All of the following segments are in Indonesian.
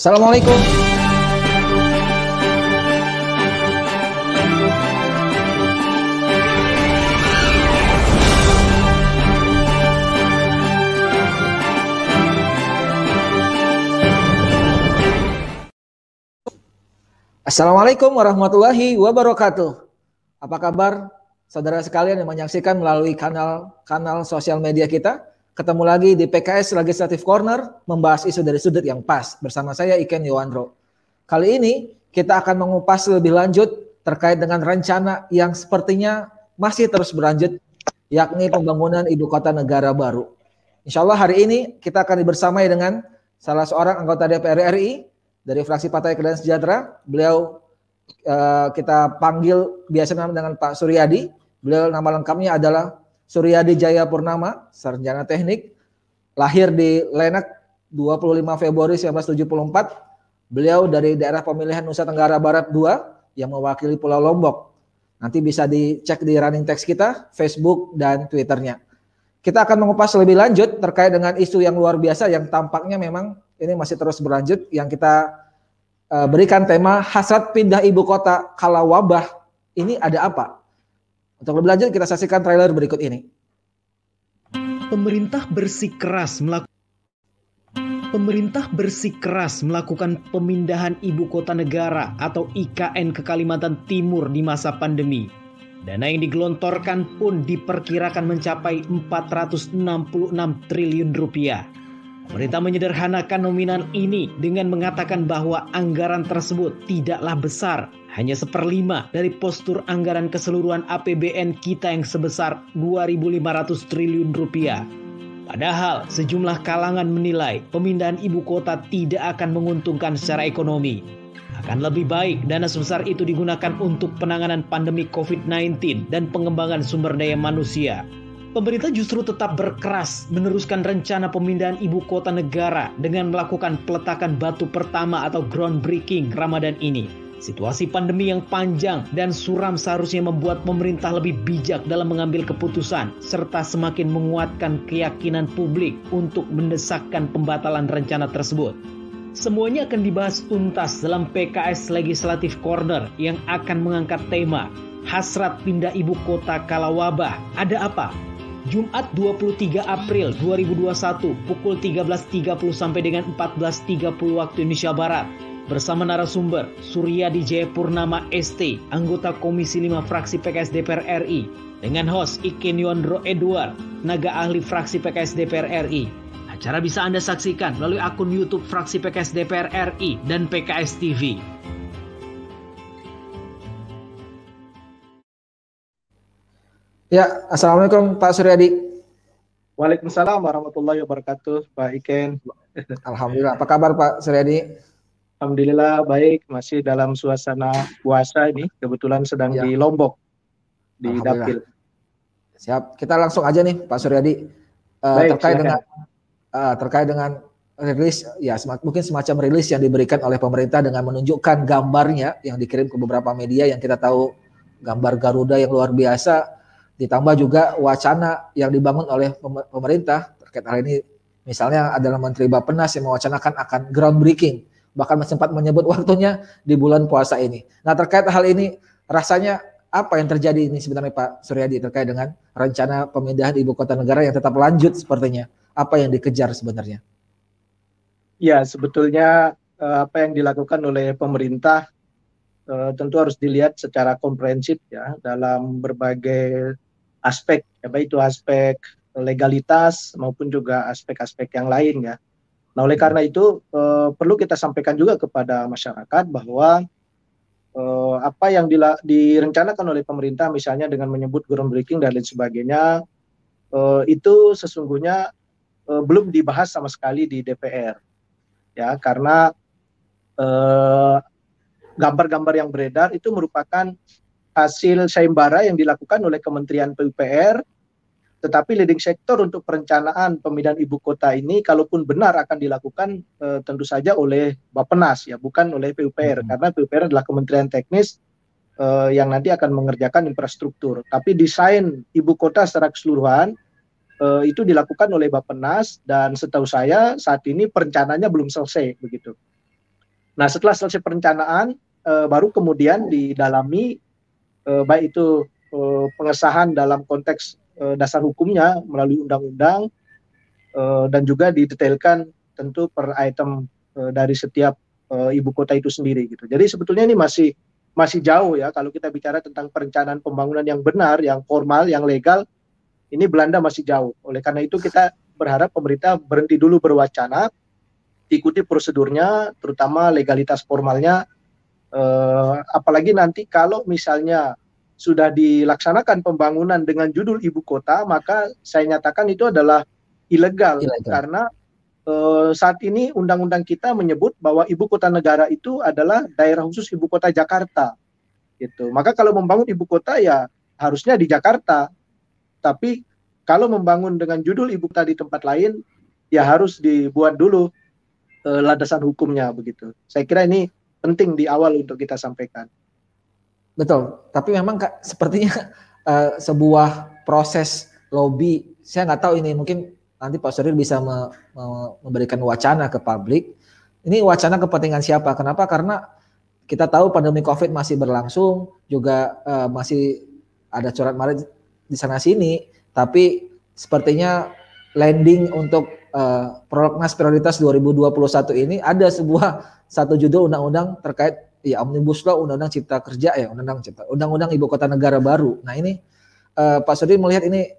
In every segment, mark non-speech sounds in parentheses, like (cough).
Assalamualaikum. Assalamualaikum warahmatullahi wabarakatuh. Apa kabar saudara sekalian yang menyaksikan melalui kanal-kanal sosial media kita? Ketemu lagi di PKS Legislative Corner membahas isu dari sudut yang pas bersama saya Iken Yowandro. Kali ini kita akan mengupas lebih lanjut terkait dengan rencana yang sepertinya masih terus berlanjut yakni pembangunan ibu kota negara baru. Insya Allah hari ini kita akan dibersamai dengan salah seorang anggota DPR RI dari fraksi Partai Keadilan Sejahtera. Beliau uh, kita panggil biasa dengan Pak Suryadi. Beliau nama lengkapnya adalah Suryadi Jaya Purnama, sarjana teknik, lahir di Lenak 25 Februari 1974. Beliau dari daerah pemilihan Nusa Tenggara Barat 2 yang mewakili Pulau Lombok. Nanti bisa dicek di running text kita, Facebook dan Twitternya. Kita akan mengupas lebih lanjut terkait dengan isu yang luar biasa yang tampaknya memang ini masih terus berlanjut yang kita uh, berikan tema hasrat pindah ibu kota kalau wabah ini ada apa? Untuk lebih lanjut kita saksikan trailer berikut ini. Pemerintah bersikeras melakukan Pemerintah bersikeras melakukan pemindahan ibu kota negara atau IKN ke Kalimantan Timur di masa pandemi. Dana yang digelontorkan pun diperkirakan mencapai 466 triliun rupiah. Pemerintah menyederhanakan nominal ini dengan mengatakan bahwa anggaran tersebut tidaklah besar, hanya seperlima dari postur anggaran keseluruhan APBN kita yang sebesar 2.500 triliun rupiah. Padahal sejumlah kalangan menilai pemindahan ibu kota tidak akan menguntungkan secara ekonomi. Akan lebih baik dana sebesar itu digunakan untuk penanganan pandemi COVID-19 dan pengembangan sumber daya manusia. Pemerintah justru tetap berkeras meneruskan rencana pemindahan ibu kota negara dengan melakukan peletakan batu pertama atau groundbreaking Ramadan ini. Situasi pandemi yang panjang dan suram seharusnya membuat pemerintah lebih bijak dalam mengambil keputusan serta semakin menguatkan keyakinan publik untuk mendesakkan pembatalan rencana tersebut. Semuanya akan dibahas tuntas dalam PKS Legislative Corner yang akan mengangkat tema Hasrat Pindah Ibu Kota Kala Wabah. Ada apa? Jumat 23 April 2021 pukul 13.30 sampai dengan 14.30 waktu Indonesia Barat bersama narasumber Surya Dijaya Purnama ST, anggota Komisi 5 fraksi PKS DPR RI, dengan host Iken Yondro Edward, naga ahli fraksi PKS DPR RI. Acara bisa Anda saksikan melalui akun YouTube fraksi PKS DPR RI dan PKS TV. Ya, Assalamualaikum Pak Suryadi. Waalaikumsalam warahmatullahi wabarakatuh, Pak Iken. Alhamdulillah. Apa kabar Pak Suryadi? Alhamdulillah baik, masih dalam suasana puasa ini. Kebetulan sedang ya. di Lombok, di Dapil. Siap. Kita langsung aja nih Pak Suryadi. Uh, baik, terkait silakan. dengan uh, terkait dengan rilis ya mungkin semacam rilis yang diberikan oleh pemerintah dengan menunjukkan gambarnya yang dikirim ke beberapa media yang kita tahu gambar Garuda yang luar biasa ditambah juga wacana yang dibangun oleh pemerintah terkait hal ini misalnya adalah Menteri Bappenas yang mewacanakan akan groundbreaking bahkan sempat menyebut waktunya di bulan puasa ini. Nah terkait hal ini rasanya apa yang terjadi ini sebenarnya Pak Suryadi terkait dengan rencana pemindahan ibu kota negara yang tetap lanjut sepertinya apa yang dikejar sebenarnya? Ya sebetulnya eh, apa yang dilakukan oleh pemerintah eh, tentu harus dilihat secara komprehensif ya dalam berbagai aspek, ya baik itu aspek legalitas maupun juga aspek-aspek yang lain ya. Nah, oleh karena itu eh, perlu kita sampaikan juga kepada masyarakat bahwa eh, apa yang dila, direncanakan oleh pemerintah misalnya dengan menyebut groundbreaking dan lain sebagainya eh, itu sesungguhnya eh, belum dibahas sama sekali di DPR. Ya, karena eh, gambar-gambar yang beredar itu merupakan hasil sayembara yang dilakukan oleh Kementerian PUPR tetapi leading sektor untuk perencanaan pemindahan ibu kota ini kalaupun benar akan dilakukan e, tentu saja oleh Bappenas ya bukan oleh PUPR hmm. karena PUPR adalah kementerian teknis e, yang nanti akan mengerjakan infrastruktur tapi desain ibu kota secara keseluruhan e, itu dilakukan oleh Bappenas dan setahu saya saat ini perencanaannya belum selesai begitu Nah, setelah selesai perencanaan, uh, baru kemudian didalami uh, baik itu uh, pengesahan dalam konteks uh, dasar hukumnya melalui undang-undang uh, dan juga didetailkan tentu per item uh, dari setiap uh, ibu kota itu sendiri gitu. Jadi sebetulnya ini masih masih jauh ya kalau kita bicara tentang perencanaan pembangunan yang benar, yang formal, yang legal, ini Belanda masih jauh. Oleh karena itu kita berharap pemerintah berhenti dulu berwacana, ikuti prosedurnya, terutama legalitas formalnya. Eh, apalagi nanti kalau misalnya sudah dilaksanakan pembangunan dengan judul ibu kota, maka saya nyatakan itu adalah ilegal, ilegal. karena eh, saat ini undang-undang kita menyebut bahwa ibu kota negara itu adalah daerah khusus ibu kota Jakarta. Gitu. Maka kalau membangun ibu kota ya harusnya di Jakarta. Tapi kalau membangun dengan judul ibu kota di tempat lain ya harus dibuat dulu uh, landasan hukumnya begitu. Saya kira ini penting di awal untuk kita sampaikan. Betul, tapi memang Kak, sepertinya uh, (laughs) sebuah proses lobby, saya nggak tahu ini mungkin nanti Pak Suril bisa me, me, memberikan wacana ke publik. Ini wacana kepentingan siapa? Kenapa? Karena kita tahu pandemi COVID masih berlangsung, juga uh, masih ada coret marit di sana sini, tapi sepertinya landing untuk uh, prolegnas prioritas 2021 ini ada sebuah satu judul undang-undang terkait ya omnibus law undang-undang cipta kerja ya undang-undang cipta undang-undang ibu kota negara baru. Nah ini uh, Pak Sudi melihat ini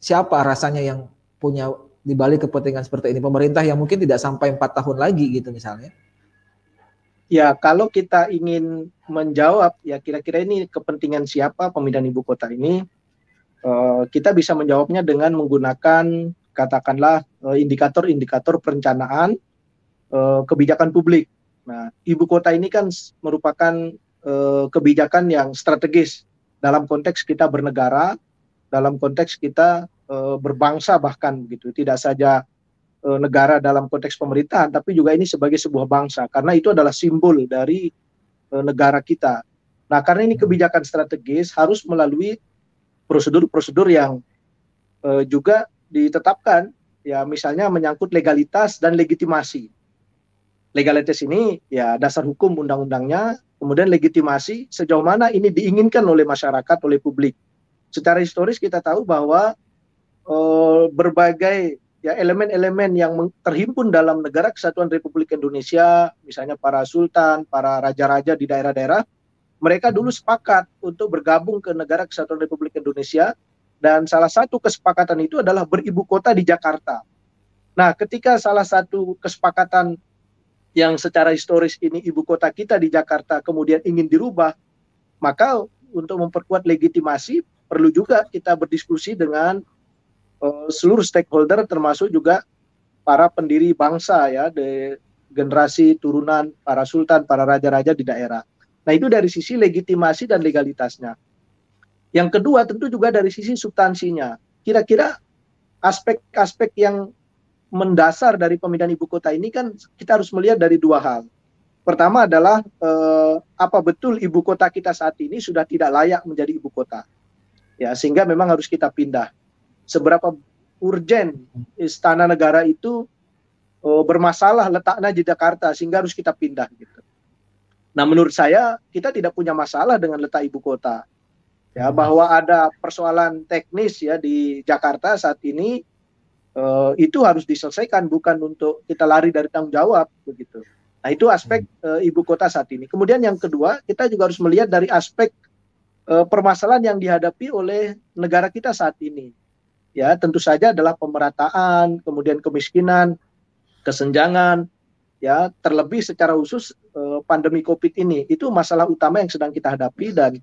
siapa rasanya yang punya di balik kepentingan seperti ini pemerintah yang mungkin tidak sampai empat tahun lagi gitu misalnya. Ya kalau kita ingin menjawab ya kira-kira ini kepentingan siapa pemindahan ibu kota ini uh, kita bisa menjawabnya dengan menggunakan katakanlah indikator indikator-indikator perencanaan kebijakan publik. Nah, ibu kota ini kan merupakan uh, kebijakan yang strategis dalam konteks kita bernegara, dalam konteks kita uh, berbangsa bahkan gitu. Tidak saja uh, negara dalam konteks pemerintahan, tapi juga ini sebagai sebuah bangsa karena itu adalah simbol dari uh, negara kita. Nah, karena ini kebijakan strategis harus melalui prosedur-prosedur yang uh, juga ditetapkan ya misalnya menyangkut legalitas dan legitimasi. Legalitas ini ya dasar hukum undang-undangnya, kemudian legitimasi sejauh mana ini diinginkan oleh masyarakat, oleh publik. Secara historis kita tahu bahwa uh, berbagai ya elemen-elemen yang terhimpun dalam negara kesatuan Republik Indonesia, misalnya para sultan, para raja-raja di daerah-daerah, mereka dulu sepakat untuk bergabung ke negara kesatuan Republik Indonesia dan salah satu kesepakatan itu adalah beribu kota di Jakarta. Nah, ketika salah satu kesepakatan yang secara historis ini ibu kota kita di Jakarta kemudian ingin dirubah, maka untuk memperkuat legitimasi perlu juga kita berdiskusi dengan uh, seluruh stakeholder termasuk juga para pendiri bangsa ya, de generasi turunan para sultan, para raja-raja di daerah. Nah, itu dari sisi legitimasi dan legalitasnya. Yang kedua tentu juga dari sisi substansinya. Kira-kira aspek-aspek yang mendasar dari pemindahan ibu kota ini kan kita harus melihat dari dua hal. Pertama adalah eh, apa betul ibu kota kita saat ini sudah tidak layak menjadi ibu kota. Ya, sehingga memang harus kita pindah. Seberapa urgen istana negara itu oh, bermasalah letaknya di Jakarta sehingga harus kita pindah gitu. Nah, menurut saya kita tidak punya masalah dengan letak ibu kota. Ya, bahwa ada persoalan teknis ya di Jakarta saat ini uh, itu harus diselesaikan bukan untuk kita lari dari tanggung jawab begitu. Nah, itu aspek uh, ibu kota saat ini. Kemudian yang kedua, kita juga harus melihat dari aspek uh, permasalahan yang dihadapi oleh negara kita saat ini. Ya, tentu saja adalah pemerataan, kemudian kemiskinan, kesenjangan, ya terlebih secara khusus uh, pandemi COVID ini itu masalah utama yang sedang kita hadapi dan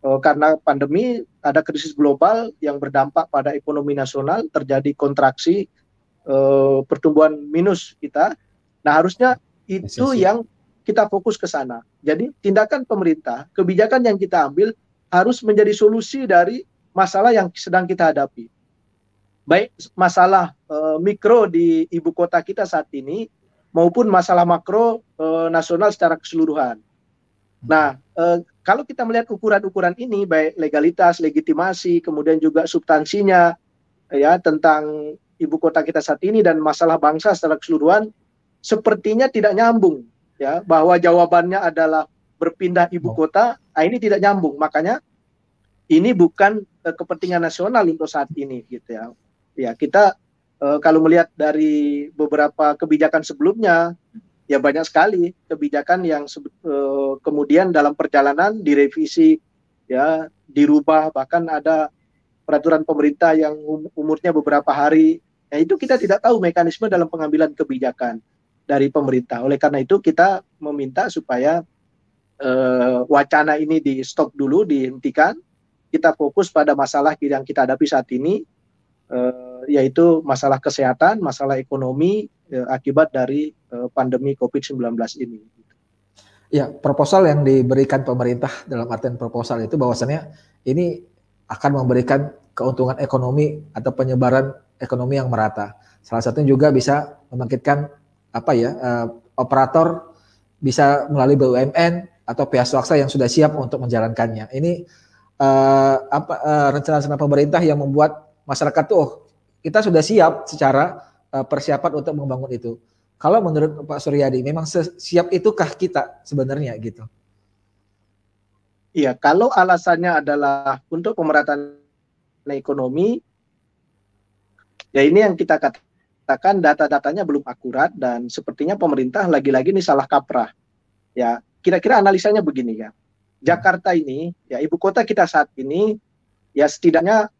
karena pandemi ada krisis global yang berdampak pada ekonomi nasional terjadi kontraksi uh, pertumbuhan minus kita. Nah harusnya itu yang kita fokus ke sana. Jadi tindakan pemerintah, kebijakan yang kita ambil harus menjadi solusi dari masalah yang sedang kita hadapi. Baik masalah uh, mikro di ibu kota kita saat ini maupun masalah makro eh, nasional secara keseluruhan. Nah, eh, kalau kita melihat ukuran-ukuran ini, baik legalitas, legitimasi, kemudian juga substansinya, ya tentang ibu kota kita saat ini dan masalah bangsa secara keseluruhan, sepertinya tidak nyambung ya bahwa jawabannya adalah berpindah ibu oh. kota, nah ini tidak nyambung. Makanya ini bukan uh, kepentingan nasional untuk saat ini gitu ya. Ya, kita uh, kalau melihat dari beberapa kebijakan sebelumnya ya banyak sekali kebijakan yang uh, kemudian dalam perjalanan direvisi ya dirubah bahkan ada peraturan pemerintah yang um, umurnya beberapa hari. Nah, itu kita tidak tahu mekanisme dalam pengambilan kebijakan dari pemerintah. Oleh karena itu kita meminta supaya uh, wacana ini di stop dulu, dihentikan. Kita fokus pada masalah yang kita hadapi saat ini, uh, yaitu masalah kesehatan, masalah ekonomi uh, akibat dari uh, pandemi COVID-19 ini. Ya, proposal yang diberikan pemerintah dalam artian proposal itu bahwasannya ini akan memberikan keuntungan ekonomi atau penyebaran ekonomi yang merata. Salah satunya juga bisa membangkitkan apa ya uh, operator bisa melalui BUMN atau pihak swasta yang sudah siap untuk menjalankannya. Ini uh, apa uh, rencana-rencana pemerintah yang membuat masyarakat tuh oh, kita sudah siap secara uh, persiapan untuk membangun itu. Kalau menurut Pak Suryadi memang siap itukah kita sebenarnya gitu? Iya, kalau alasannya adalah untuk pemerataan ekonomi, ya ini yang kita katakan data-datanya belum akurat dan sepertinya pemerintah lagi-lagi ini salah kaprah. Ya, kira-kira analisanya begini ya. Jakarta ini, ya ibu kota kita saat ini, ya setidaknya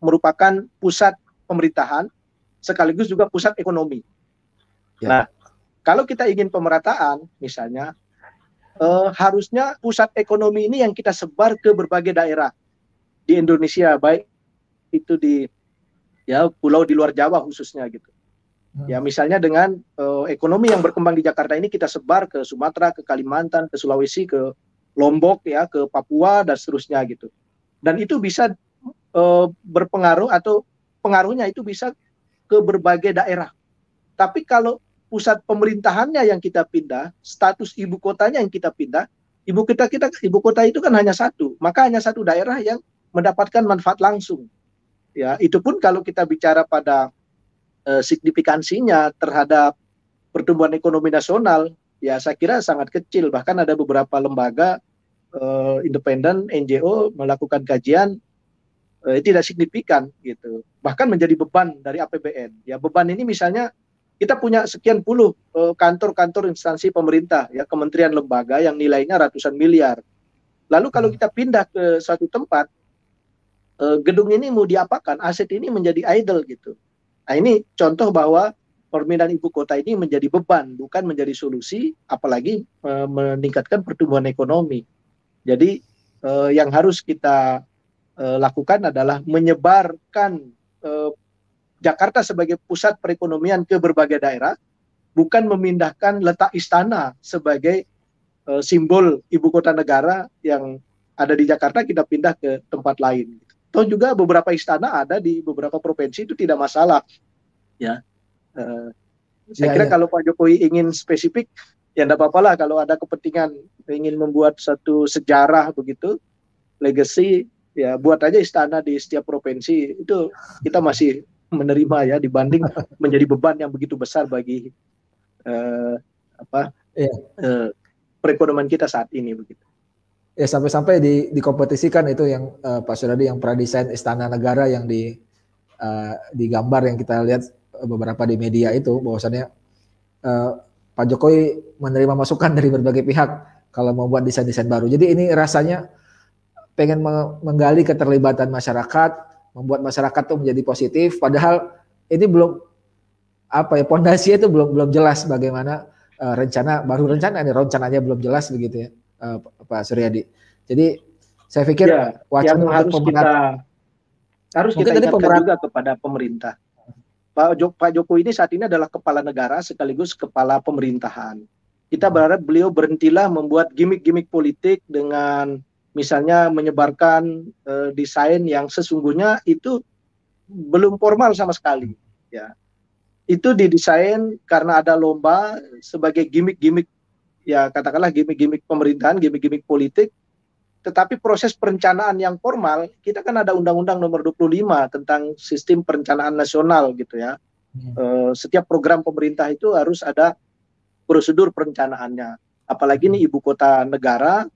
merupakan pusat pemerintahan sekaligus juga pusat ekonomi. Ya. Nah, kalau kita ingin pemerataan, misalnya, eh, harusnya pusat ekonomi ini yang kita sebar ke berbagai daerah di Indonesia, baik itu di ya pulau di luar Jawa khususnya gitu. Hmm. Ya misalnya dengan uh, ekonomi yang berkembang di Jakarta ini kita sebar ke Sumatera, ke Kalimantan, ke Sulawesi, ke Lombok ya, ke Papua dan seterusnya gitu. Dan itu bisa uh, berpengaruh atau pengaruhnya itu bisa ke berbagai daerah. Tapi kalau pusat pemerintahannya yang kita pindah, status ibu kotanya yang kita pindah, ibu kita kita ibu kota itu kan hanya satu, maka hanya satu daerah yang mendapatkan manfaat langsung. Ya itu pun kalau kita bicara pada uh, signifikansinya terhadap pertumbuhan ekonomi nasional ya saya kira sangat kecil. Bahkan ada beberapa lembaga uh, independen NGO melakukan kajian uh, tidak signifikan gitu bahkan menjadi beban dari APBN ya beban ini misalnya kita punya sekian puluh kantor-kantor uh, instansi pemerintah ya kementerian lembaga yang nilainya ratusan miliar lalu kalau hmm. kita pindah ke suatu tempat uh, gedung ini mau diapakan, aset ini menjadi idle gitu. Nah ini contoh bahwa pemindahan ibu kota ini menjadi beban, bukan menjadi solusi, apalagi uh, meningkatkan pertumbuhan ekonomi. Jadi uh, yang harus kita uh, lakukan adalah menyebarkan uh, Jakarta sebagai pusat perekonomian ke berbagai daerah, bukan memindahkan letak istana sebagai uh, simbol ibu kota negara yang ada di Jakarta kita pindah ke tempat lain. Toh juga beberapa istana ada di beberapa provinsi itu tidak masalah. Ya. Uh, saya ya, kira ya. kalau Pak Jokowi ingin spesifik, ya tidak apa-apa lah kalau ada kepentingan ingin membuat satu sejarah begitu, legacy, ya buat aja istana di setiap provinsi itu kita masih menerima ya dibanding (laughs) menjadi beban yang begitu besar bagi uh, apa ya. uh, perekonomian kita saat ini begitu ya sampai-sampai di dikompetisikan itu yang uh, Pak Suradi yang pradesain istana negara yang di uh, di gambar yang kita lihat beberapa di media itu bahwasannya uh, Pak Jokowi menerima masukan (laughs) dari berbagai pihak kalau membuat desain-desain baru. Jadi ini rasanya pengen menggali keterlibatan masyarakat, membuat masyarakat tuh menjadi positif padahal ini belum apa ya pondasinya itu belum belum jelas bagaimana uh, rencana baru rencana ini rencananya belum jelas begitu ya uh, Pak Suryadi. Jadi saya pikir ya, wacana yang harus kita harus kita ingatkan pemerat... juga kepada pemerintah. Pak, Jok, Pak Jokowi ini saat ini adalah kepala negara sekaligus kepala pemerintahan. Kita hmm. berharap beliau berhentilah membuat gimmick-gimmick politik dengan misalnya menyebarkan uh, desain yang sesungguhnya itu belum formal sama sekali. Ya, itu didesain karena ada lomba sebagai gimmick-gimmick ya katakanlah gimmick-gimmick pemerintahan, gimmick-gimmick politik, tetapi proses perencanaan yang formal, kita kan ada Undang-Undang Nomor 25 tentang sistem perencanaan nasional gitu ya. Hmm. E, setiap program pemerintah itu harus ada prosedur perencanaannya. Apalagi ini ibu kota negara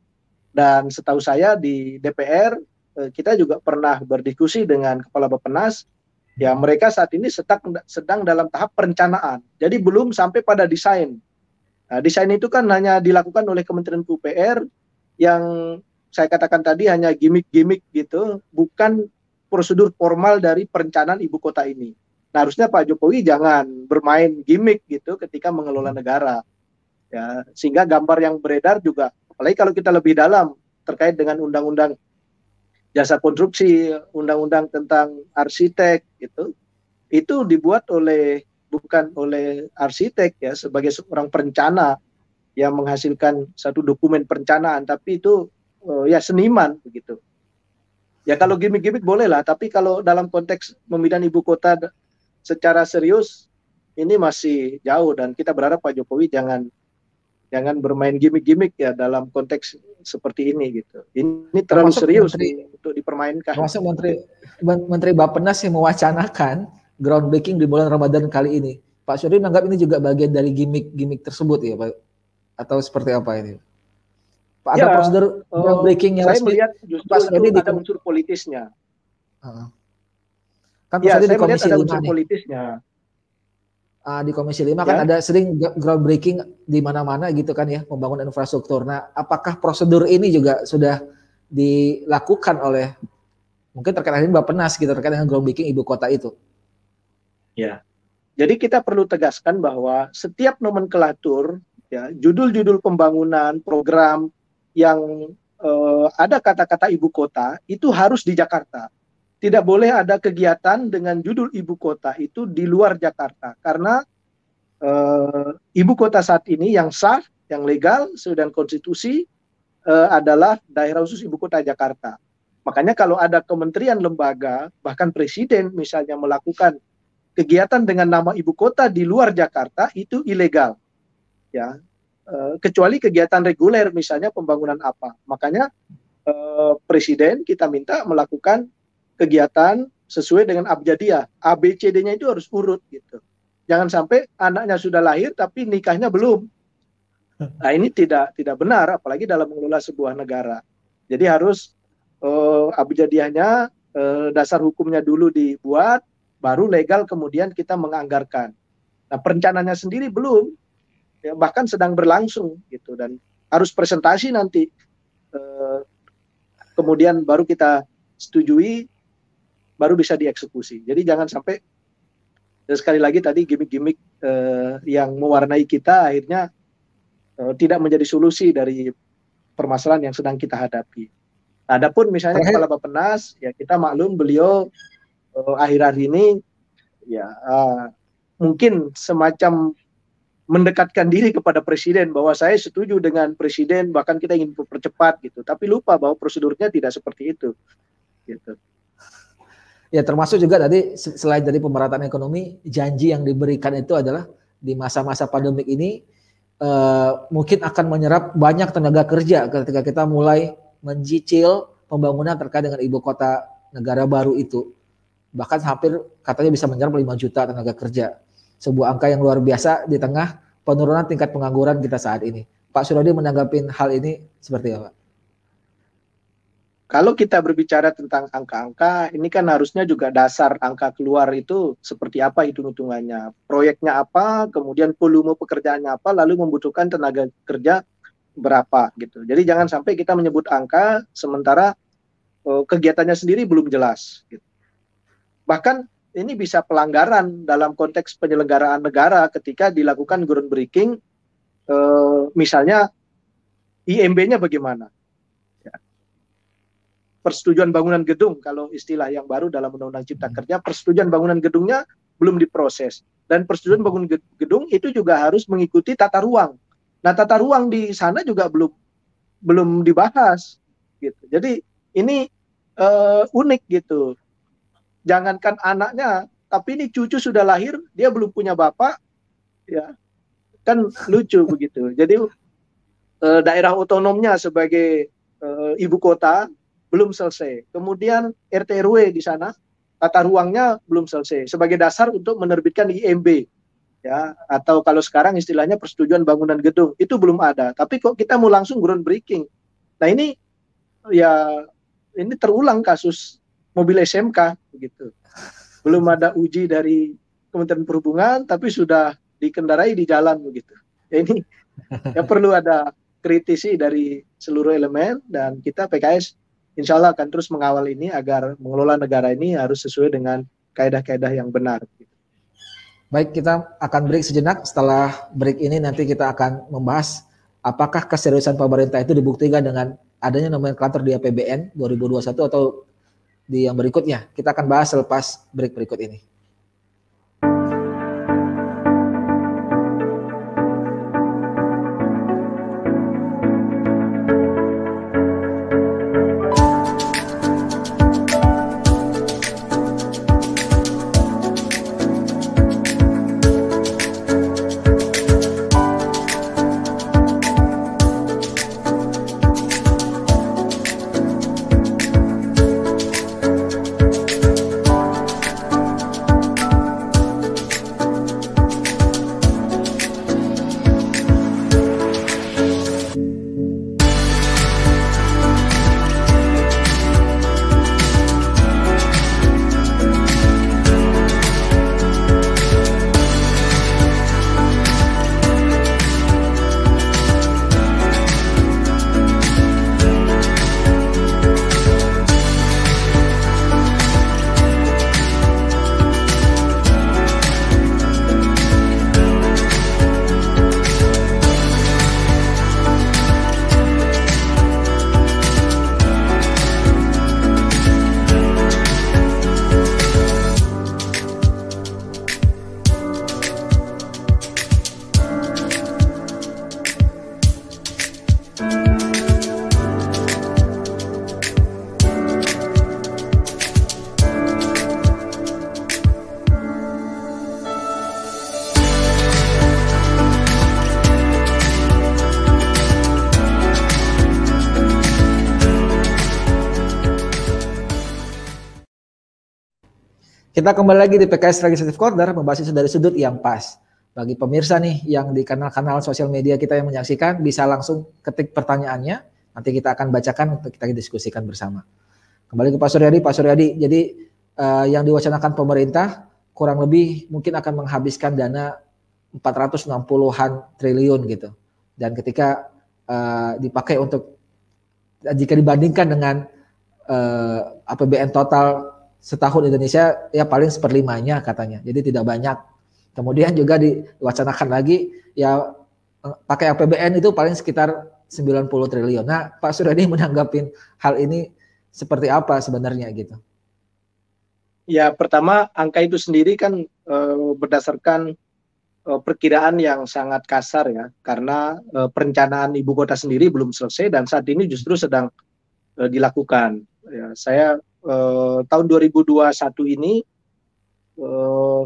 dan setahu saya di DPR eh, kita juga pernah berdiskusi dengan kepala Bappenas ya mereka saat ini sedang sedang dalam tahap perencanaan. Jadi belum sampai pada desain. Nah, desain itu kan hanya dilakukan oleh Kementerian PUPR yang saya katakan tadi hanya gimmick-gimmick gitu, bukan prosedur formal dari perencanaan ibu kota ini. Nah, harusnya Pak Jokowi jangan bermain gimmick gitu ketika mengelola negara. Ya, sehingga gambar yang beredar juga apalagi kalau kita lebih dalam terkait dengan undang-undang jasa konstruksi, undang-undang tentang arsitek itu itu dibuat oleh bukan oleh arsitek ya sebagai seorang perencana yang menghasilkan satu dokumen perencanaan tapi itu uh, ya seniman begitu. Ya kalau gimmick-gimmick boleh lah, tapi kalau dalam konteks pemindahan ibu kota secara serius ini masih jauh dan kita berharap Pak Jokowi jangan jangan bermain gimmick-gimmick ya dalam konteks seperti ini gitu. Ini terlalu termasuk serius menteri, nih, untuk dipermainkan. Termasuk Menteri Menteri Bappenas yang mewacanakan groundbreaking di bulan Ramadan kali ini. Pak Syuri menganggap ini juga bagian dari gimmick-gimmick tersebut ya Pak? Atau seperti apa ini? Pak, ya, ada prosedur uh, groundbreaking yang saya melihat justru Pak itu ada unsur politisnya. Uh, kan ya, saya di Komisi ada unsur nih. Uh, di Komisi 5 kan ya. kan ada sering groundbreaking di mana-mana gitu kan ya pembangunan infrastruktur. Nah, apakah prosedur ini juga sudah dilakukan oleh mungkin terkait dengan Bapenas gitu terkait dengan groundbreaking ibu kota itu? Ya. Jadi kita perlu tegaskan bahwa setiap nomenklatur ya judul-judul pembangunan program yang uh, ada kata-kata ibu kota itu harus di Jakarta tidak boleh ada kegiatan dengan judul ibu kota itu di luar Jakarta karena uh, ibu kota saat ini yang sah, yang legal sesuai dengan konstitusi uh, adalah daerah khusus ibu kota Jakarta. Makanya kalau ada kementerian lembaga bahkan presiden misalnya melakukan kegiatan dengan nama ibu kota di luar Jakarta itu ilegal. Ya. Uh, kecuali kegiatan reguler misalnya pembangunan apa. Makanya presiden kita minta melakukan kegiatan sesuai dengan abjadiah. ABCD-nya itu harus urut gitu. Jangan sampai anaknya sudah lahir tapi nikahnya belum. Nah, ini tidak tidak benar apalagi dalam mengelola sebuah negara. Jadi harus uh, abjadiahnya uh, dasar hukumnya dulu dibuat baru legal kemudian kita menganggarkan. Nah, perencanaannya sendiri belum ya, bahkan sedang berlangsung gitu dan harus presentasi nanti uh, kemudian baru kita setujui baru bisa dieksekusi. Jadi jangan sampai dan sekali lagi tadi gimmick-gimmick uh, yang mewarnai kita akhirnya uh, tidak menjadi solusi dari permasalahan yang sedang kita hadapi. Adapun misalnya kepala Bappenas, ya kita maklum beliau uh, akhir-akhir ini ya uh, mungkin semacam mendekatkan diri kepada presiden bahwa saya setuju dengan presiden bahkan kita ingin percepat gitu tapi lupa bahwa prosedurnya tidak seperti itu gitu Ya termasuk juga tadi selain dari pemerataan ekonomi, janji yang diberikan itu adalah di masa-masa pandemik ini uh, mungkin akan menyerap banyak tenaga kerja ketika kita mulai mencicil pembangunan terkait dengan ibu kota negara baru itu. Bahkan hampir katanya bisa menyerap 5 juta tenaga kerja. Sebuah angka yang luar biasa di tengah penurunan tingkat pengangguran kita saat ini. Pak Suradi menanggapi hal ini seperti apa? Kalau kita berbicara tentang angka-angka, ini kan harusnya juga dasar angka keluar itu seperti apa hitung-hitungannya. Proyeknya apa, kemudian volume pekerjaannya apa, lalu membutuhkan tenaga kerja berapa gitu. Jadi jangan sampai kita menyebut angka sementara uh, kegiatannya sendiri belum jelas. Gitu. Bahkan ini bisa pelanggaran dalam konteks penyelenggaraan negara ketika dilakukan groundbreaking, uh, misalnya IMB-nya bagaimana persetujuan bangunan gedung kalau istilah yang baru dalam Undang-Undang Cipta. Kerja persetujuan bangunan gedungnya belum diproses dan persetujuan bangunan gedung itu juga harus mengikuti tata ruang. Nah, tata ruang di sana juga belum belum dibahas gitu. Jadi ini uh, unik gitu. Jangankan anaknya, tapi ini cucu sudah lahir, dia belum punya bapak, ya kan lucu begitu. Jadi uh, daerah otonomnya sebagai uh, ibu kota belum selesai. Kemudian RT RW di sana tata ruangnya belum selesai. Sebagai dasar untuk menerbitkan IMB. ya. Atau kalau sekarang istilahnya persetujuan bangunan gedung. Itu belum ada. Tapi kok kita mau langsung groundbreaking? Nah ini ya ini terulang kasus mobil SMK begitu. Belum ada uji dari Kementerian Perhubungan tapi sudah dikendarai di jalan begitu. Ya ini ya perlu ada kritisi dari seluruh elemen dan kita PKS insya Allah akan terus mengawal ini agar mengelola negara ini harus sesuai dengan kaedah-kaedah yang benar. Baik, kita akan break sejenak. Setelah break ini nanti kita akan membahas apakah keseriusan pemerintah itu dibuktikan dengan adanya nomenklatur di APBN 2021 atau di yang berikutnya. Kita akan bahas selepas break berikut ini. Kita kembali lagi di PKS Legislative Corner membahas isu dari sudut yang pas. Bagi pemirsa nih yang di kanal-kanal sosial media kita yang menyaksikan bisa langsung ketik pertanyaannya. Nanti kita akan bacakan untuk kita diskusikan bersama. Kembali ke Pak Suryadi, Pak Suryadi. Jadi uh, yang diwacanakan pemerintah kurang lebih mungkin akan menghabiskan dana 460-an triliun gitu. Dan ketika uh, dipakai untuk jika dibandingkan dengan uh, eh, APBN total setahun Indonesia ya paling seperlimanya katanya. Jadi tidak banyak. Kemudian juga diwacanakan lagi ya eh, pakai APBN itu paling sekitar 90 triliun. Nah, Pak Suryadi (laughs) menanggapi hal ini seperti apa sebenarnya gitu? Ya, pertama angka itu sendiri kan e, berdasarkan e, perkiraan yang sangat kasar ya, karena e, perencanaan ibu kota sendiri belum selesai dan saat ini justru sedang e, dilakukan. Ya, saya eh, tahun 2021 ini eh,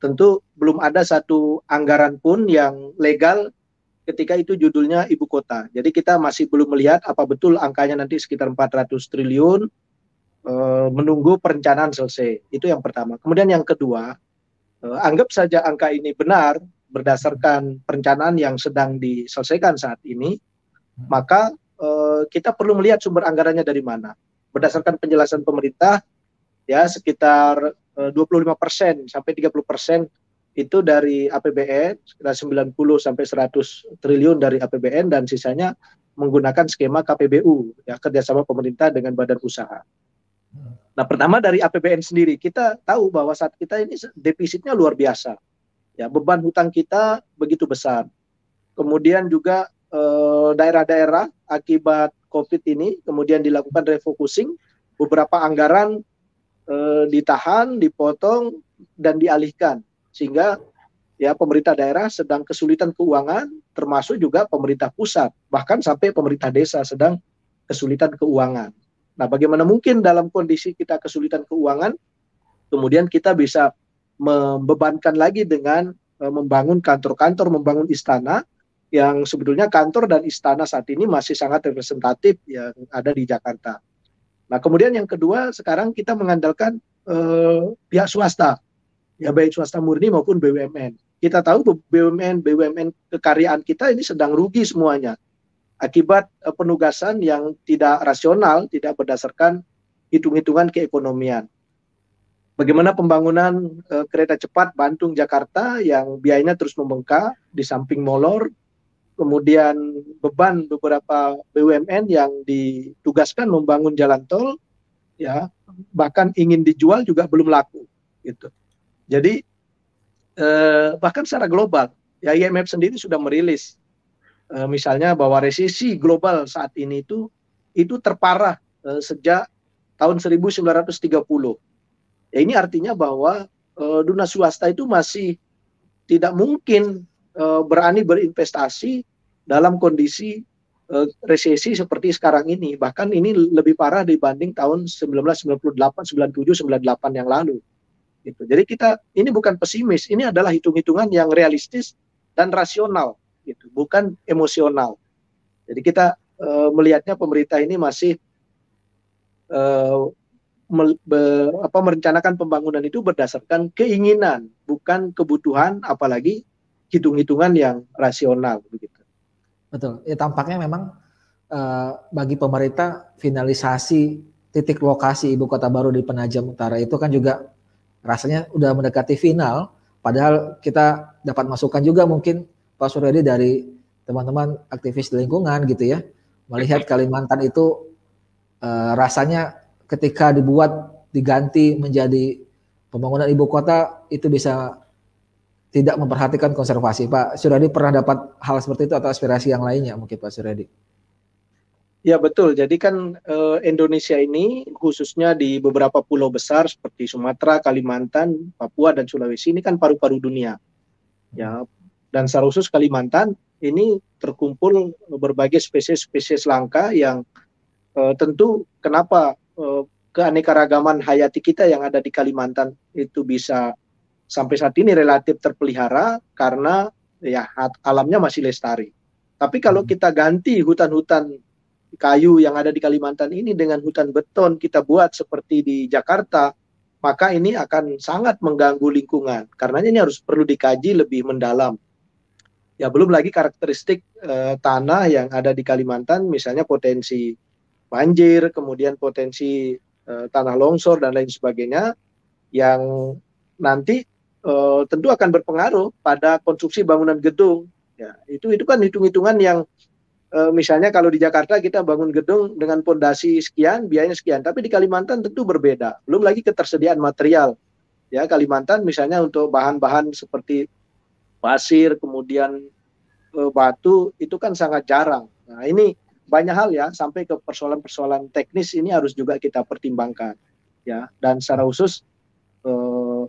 tentu belum ada satu anggaran pun yang legal ketika itu judulnya ibu kota. Jadi kita masih belum melihat apa betul angkanya nanti sekitar 400 triliun eh, menunggu perencanaan selesai. Itu yang pertama. Kemudian yang kedua, eh, anggap saja angka ini benar berdasarkan perencanaan yang sedang diselesaikan saat ini, maka eh, kita perlu melihat sumber anggarannya dari mana berdasarkan penjelasan pemerintah ya sekitar 25 eh, persen sampai 30 persen itu dari APBN sekitar 90 sampai 100 triliun dari APBN dan sisanya menggunakan skema KPBU ya kerjasama pemerintah dengan badan usaha. Nah pertama dari APBN sendiri kita tahu bahwa saat kita ini defisitnya luar biasa ya beban hutang kita begitu besar. Kemudian juga daerah-daerah eh, akibat COVID ini, kemudian dilakukan refocusing, beberapa anggaran eh, ditahan, dipotong, dan dialihkan. Sehingga ya pemerintah daerah sedang kesulitan keuangan, termasuk juga pemerintah pusat, bahkan sampai pemerintah desa sedang kesulitan keuangan. Nah, bagaimana mungkin dalam kondisi kita kesulitan keuangan, kemudian kita bisa membebankan lagi dengan e, membangun kantor-kantor, membangun istana, yang sebetulnya kantor dan istana saat ini masih sangat representatif yang ada di Jakarta. Nah, kemudian yang kedua sekarang kita mengandalkan eh, pihak swasta, ya baik swasta murni maupun BUMN. kita tahu BUMN BUMN kekaryaan kita ini sedang rugi semuanya akibat uh, penugasan yang tidak rasional, tidak berdasarkan hitung-hitungan keekonomian. Bagaimana pembangunan uh, kereta cepat Bandung Jakarta yang biayanya terus membengkak di samping molor, kemudian beban beberapa BUMN yang ditugaskan membangun jalan tol, ya bahkan ingin dijual juga belum laku, gitu. Jadi eh, bahkan secara global, ya IMF sendiri sudah merilis eh, misalnya bahwa resesi global saat ini itu itu terparah eh, sejak tahun 1930 Ya ini artinya bahwa uh, dunia swasta itu masih tidak mungkin uh, berani berinvestasi dalam kondisi uh, resesi seperti sekarang ini. Bahkan ini lebih parah dibanding tahun 1998, 97, 98 yang lalu. Gitu. Jadi kita ini bukan pesimis, ini adalah hitung-hitungan yang realistis dan rasional, gitu, bukan emosional. Jadi kita uh, melihatnya pemerintah ini masih uh, me, be, apa, merencanakan pembangunan itu berdasarkan keinginan, bukan kebutuhan, apalagi hitung-hitungan yang rasional begitu. Betul. Ya tampaknya memang uh, bagi pemerintah finalisasi titik lokasi ibu kota baru di Penajam Utara itu kan juga rasanya udah mendekati final. Padahal kita dapat masukan juga mungkin Pak Suryadi dari teman-teman aktivis lingkungan gitu ya, melihat Kalimantan itu uh, rasanya ketika dibuat diganti menjadi pembangunan ibu kota itu bisa tidak memperhatikan konservasi. Pak Suryadi pernah dapat hal seperti itu atau aspirasi yang lainnya mungkin Pak Suryadi? Ya betul. Jadi kan eh, Indonesia ini khususnya di beberapa pulau besar seperti Sumatera, Kalimantan, Papua dan Sulawesi ini kan paru-paru dunia. Ya dan secara khusus Kalimantan ini terkumpul berbagai spesies-spesies langka yang eh, tentu kenapa Eh, keanekaragaman hayati kita yang ada di Kalimantan itu bisa sampai saat ini relatif terpelihara karena ya alamnya masih lestari. Tapi kalau hmm. kita ganti hutan-hutan kayu yang ada di Kalimantan ini dengan hutan beton kita buat seperti di Jakarta, maka ini akan sangat mengganggu lingkungan. Karenanya ini harus perlu dikaji lebih mendalam. Ya belum lagi karakteristik eh, tanah yang ada di Kalimantan, misalnya potensi banjir, kemudian potensi uh, tanah longsor dan lain sebagainya yang nanti uh, tentu akan berpengaruh pada konstruksi bangunan gedung. Ya, itu itu kan hitung-hitungan yang uh, misalnya kalau di Jakarta kita bangun gedung dengan pondasi sekian, biayanya sekian, tapi di Kalimantan tentu berbeda. Belum lagi ketersediaan material. Ya, Kalimantan misalnya untuk bahan-bahan seperti pasir, kemudian batu itu kan sangat jarang. Nah, ini banyak hal ya sampai ke persoalan-persoalan teknis ini harus juga kita pertimbangkan ya dan secara khusus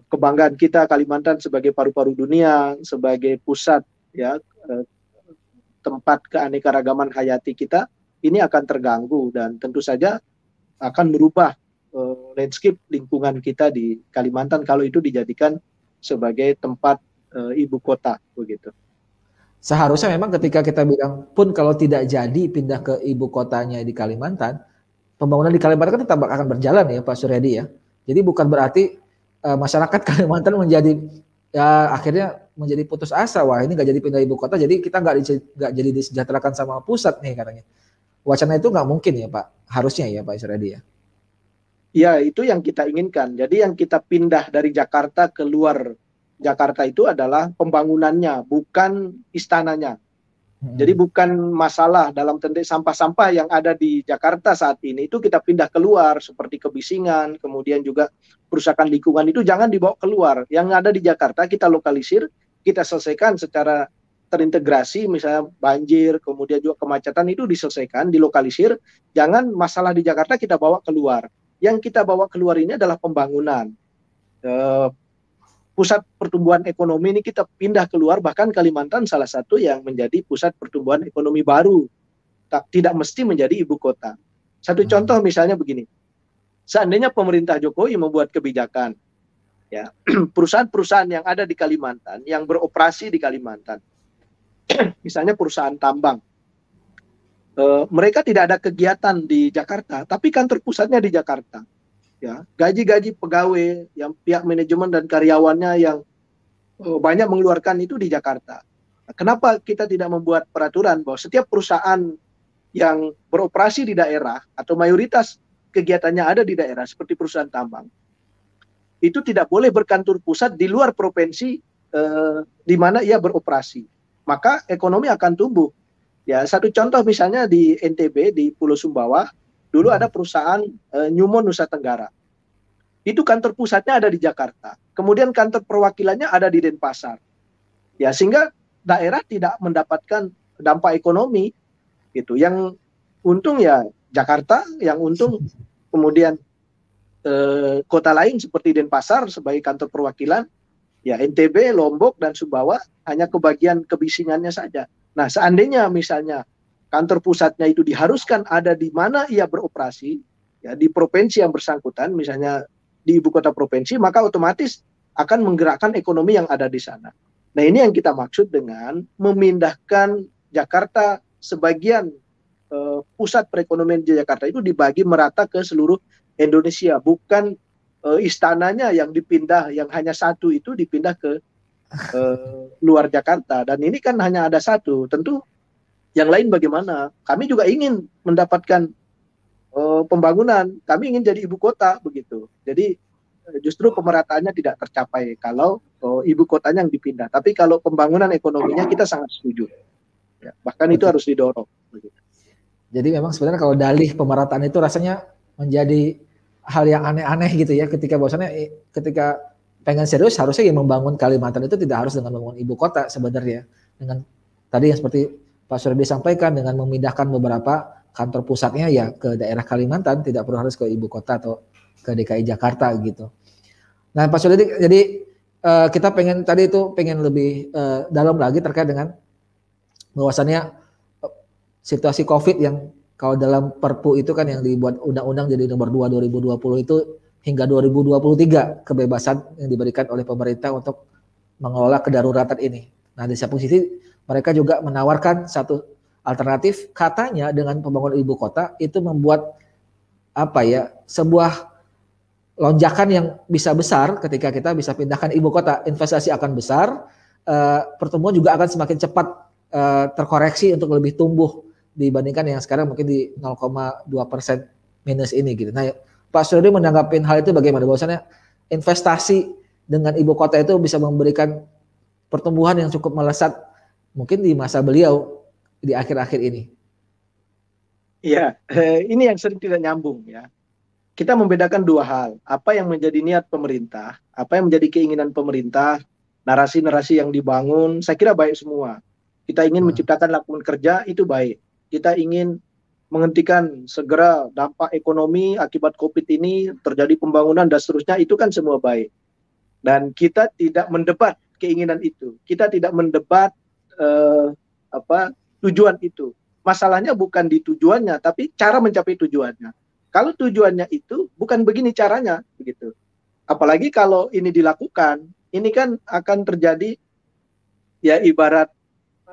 kebanggaan kita Kalimantan sebagai paru-paru dunia sebagai pusat ya eh, tempat keanekaragaman hayati kita ini akan terganggu dan tentu saja akan merubah eh, landscape lingkungan kita di Kalimantan kalau itu dijadikan sebagai tempat eh, ibu kota begitu. Seharusnya memang ketika kita bilang pun kalau tidak jadi pindah ke ibu kotanya di Kalimantan, pembangunan di Kalimantan kan tetap akan berjalan ya Pak Suryadi ya. Jadi bukan berarti uh, masyarakat (laughs) Kalimantan menjadi ya akhirnya menjadi putus asa wah ini nggak jadi pindah ibu kota jadi kita nggak nggak jadi disejahterakan sama pusat nih katanya. Wacana itu nggak mungkin ya Pak, harusnya ya Pak Suryadi ya. Ya itu yang kita inginkan. Jadi yang kita pindah dari Jakarta ke luar Jakarta itu adalah pembangunannya, bukan istananya. Hmm. Jadi bukan masalah dalam tentu sampah-sampah yang ada di Jakarta saat ini itu kita pindah keluar seperti kebisingan, kemudian juga perusakan lingkungan itu jangan dibawa keluar. Yang ada di Jakarta kita lokalisir, kita selesaikan secara terintegrasi misalnya banjir, kemudian juga kemacetan itu diselesaikan, dilokalisir. Jangan masalah di Jakarta kita bawa keluar. Yang kita bawa keluar ini adalah pembangunan. Eh, pusat pertumbuhan ekonomi ini kita pindah keluar bahkan Kalimantan salah satu yang menjadi pusat pertumbuhan ekonomi baru tak tidak mesti menjadi ibu kota. Satu hmm. contoh misalnya begini. Seandainya pemerintah Jokowi membuat kebijakan ya (clears throat) perusahaan-perusahaan yang ada di Kalimantan yang beroperasi di Kalimantan (clears throat) misalnya perusahaan tambang e, mereka tidak ada kegiatan di Jakarta tapi kantor pusatnya di Jakarta ya gaji-gaji pegawai yang pihak manajemen dan karyawannya yang uh, banyak mengeluarkan itu di Jakarta. Kenapa kita tidak membuat peraturan bahwa setiap perusahaan yang beroperasi di daerah atau mayoritas kegiatannya ada di daerah seperti perusahaan tambang itu tidak boleh berkantor pusat di luar provinsi eh, di mana ia beroperasi maka ekonomi akan tumbuh ya satu contoh misalnya di NTB di Pulau Sumbawa dulu ada perusahaan eh, Nyumon Nusa Tenggara itu kantor pusatnya ada di Jakarta kemudian kantor perwakilannya ada di Denpasar ya sehingga daerah tidak mendapatkan dampak ekonomi gitu. Yang untung ya Jakarta, yang untung (laughs) kemudian eh, kota lain seperti Denpasar sebagai kantor perwakilan, ya NTB, Lombok dan Sumbawa hanya kebagian kebisingannya saja. Nah, seandainya misalnya kantor pusatnya itu diharuskan ada di mana ia beroperasi, ya di provinsi yang bersangkutan, misalnya di ibu kota provinsi, maka otomatis akan menggerakkan ekonomi yang ada di sana. Nah ini yang kita maksud dengan memindahkan Jakarta sebagian uh, pusat perekonomian di Jakarta itu dibagi merata ke seluruh Indonesia, bukan uh, istananya yang dipindah, yang hanya satu itu dipindah ke uh, luar Jakarta. Dan ini kan hanya ada satu, tentu yang lain bagaimana? Kami juga ingin mendapatkan uh, pembangunan, kami ingin jadi ibu kota begitu. Jadi justru pemerataannya tidak tercapai kalau oh, ibu kotanya yang dipindah. Tapi kalau pembangunan ekonominya kita sangat setuju. Ya, bahkan itu harus didorong. Jadi memang sebenarnya kalau dalih pemerataan itu rasanya menjadi hal yang aneh-aneh gitu ya ketika bahwasannya eh, ketika pengen serius harusnya yang membangun Kalimantan itu tidak harus dengan membangun ibu kota sebenarnya dengan tadi yang seperti Pak Suradi sampaikan dengan memindahkan beberapa kantor pusatnya ya ke daerah Kalimantan tidak perlu harus ke ibu kota atau ke DKI Jakarta gitu. Nah, Pak Sudadi, jadi uh, kita pengen tadi itu pengen lebih uh, dalam lagi terkait dengan bahwasannya uh, situasi COVID yang kalau dalam Perpu itu kan yang dibuat undang-undang jadi nomor 2 2020 itu hingga 2023 kebebasan yang diberikan oleh pemerintah untuk mengelola kedaruratan ini. Nah, di satu sisi mereka juga menawarkan satu alternatif katanya dengan pembangunan ibu kota itu membuat apa ya sebuah lonjakan yang bisa besar ketika kita bisa pindahkan ibu kota, investasi akan besar, uh, pertumbuhan juga akan semakin cepat uh, terkoreksi untuk lebih tumbuh dibandingkan yang sekarang mungkin di 0,2 persen minus ini gitu. Nah, Pak Suradi menanggapi hal itu bagaimana? Bahwasannya investasi dengan ibu kota itu bisa memberikan pertumbuhan yang cukup melesat mungkin di masa beliau di akhir-akhir ini. Iya, eh, ini yang sering tidak nyambung ya kita membedakan dua hal. Apa yang menjadi niat pemerintah, apa yang menjadi keinginan pemerintah, narasi-narasi yang dibangun, saya kira baik semua. Kita ingin hmm. menciptakan lapangan kerja, itu baik. Kita ingin menghentikan segera dampak ekonomi akibat COVID ini, terjadi pembangunan dan seterusnya, itu kan semua baik. Dan kita tidak mendebat keinginan itu. Kita tidak mendebat eh, apa tujuan itu. Masalahnya bukan di tujuannya, tapi cara mencapai tujuannya. Kalau tujuannya itu bukan begini caranya begitu. Apalagi kalau ini dilakukan, ini kan akan terjadi ya ibarat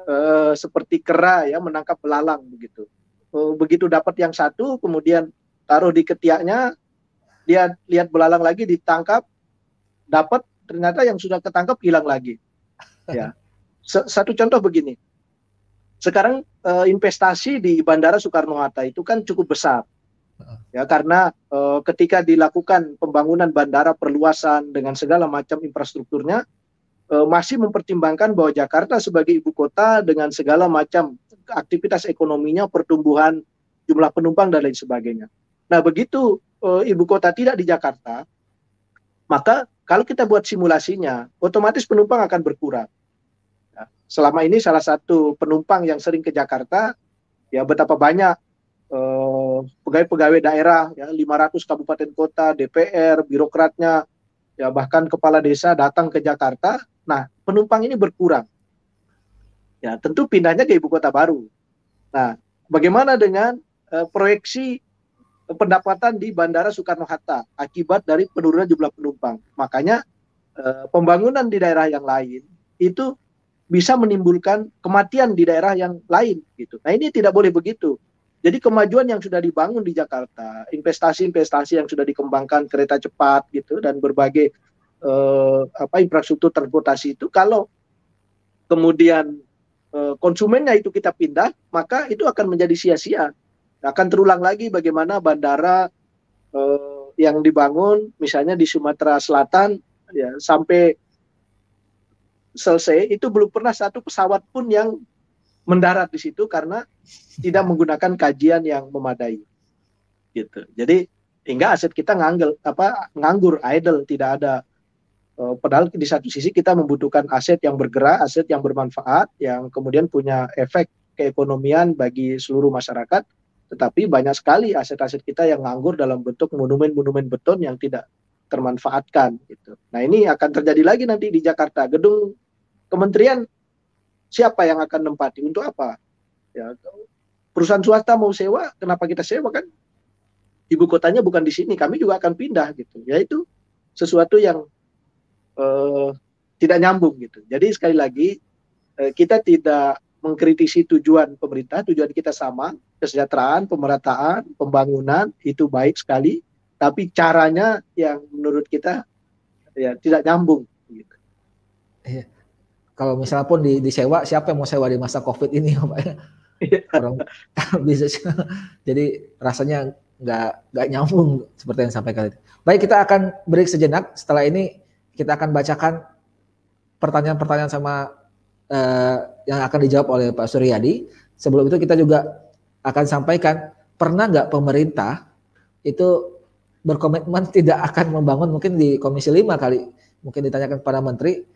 uh, seperti kera ya menangkap belalang begitu. Uh, begitu dapat yang satu kemudian taruh di ketiaknya, dia lihat belalang lagi ditangkap, dapat ternyata yang sudah ketangkap hilang lagi. Ya. Satu contoh begini. Sekarang uh, investasi di Bandara Soekarno Hatta itu kan cukup besar ya karena uh, ketika dilakukan pembangunan bandara perluasan dengan segala macam infrastrukturnya uh, masih mempertimbangkan bahwa Jakarta sebagai ibu kota dengan segala macam aktivitas ekonominya pertumbuhan jumlah penumpang dan lain sebagainya. Nah begitu uh, ibu kota tidak di Jakarta maka kalau kita buat simulasinya otomatis penumpang akan berkurang. Selama ini salah satu penumpang yang sering ke Jakarta ya betapa banyak Eh, pegawai-pegawai daerah ya 500 kabupaten kota, DPR, birokratnya ya bahkan kepala desa datang ke Jakarta. Nah, penumpang ini berkurang. Ya, tentu pindahnya ke ibu kota baru. Nah, bagaimana dengan uh, proyeksi pendapatan di Bandara Soekarno Hatta akibat dari penurunan jumlah penumpang? Makanya uh, pembangunan di daerah yang lain itu bisa menimbulkan kematian di daerah yang lain gitu. Nah, ini tidak boleh begitu jadi kemajuan yang sudah dibangun di Jakarta, investasi-investasi yang sudah dikembangkan kereta cepat gitu dan berbagai eh, apa infrastruktur transportasi itu kalau kemudian eh, konsumennya itu kita pindah, maka itu akan menjadi sia-sia. Akan terulang lagi bagaimana bandara eh, yang dibangun misalnya di Sumatera Selatan ya sampai selesai itu belum pernah satu pesawat pun yang mendarat di situ karena tidak menggunakan kajian yang memadai. Gitu. Jadi hingga aset kita nganggur apa nganggur idle tidak ada uh, padahal di satu sisi kita membutuhkan aset yang bergerak, aset yang bermanfaat yang kemudian punya efek keekonomian bagi seluruh masyarakat tetapi banyak sekali aset-aset kita yang nganggur dalam bentuk monumen-monumen beton yang tidak termanfaatkan gitu. Nah, ini akan terjadi lagi nanti di Jakarta. Gedung kementerian siapa yang akan nempati untuk apa? Ya, perusahaan swasta mau sewa, kenapa kita sewa kan? Ibu kotanya bukan di sini, kami juga akan pindah gitu. Ya itu sesuatu yang uh, tidak nyambung gitu. Jadi sekali lagi uh, kita tidak mengkritisi tujuan pemerintah, tujuan kita sama, kesejahteraan, pemerataan, pembangunan itu baik sekali, tapi caranya yang menurut kita ya tidak nyambung. Gitu. Iya kalau misalnya pun di, disewa siapa yang mau sewa di masa covid ini Pak (laughs) iya. orang (laughs) bisa jadi rasanya nggak nggak nyambung seperti yang sampaikan itu. Baik kita akan break sejenak. Setelah ini kita akan bacakan pertanyaan-pertanyaan sama uh, yang akan dijawab oleh Pak Suryadi. Sebelum itu kita juga akan sampaikan pernah nggak pemerintah itu berkomitmen tidak akan membangun mungkin di Komisi 5 kali mungkin ditanyakan kepada menteri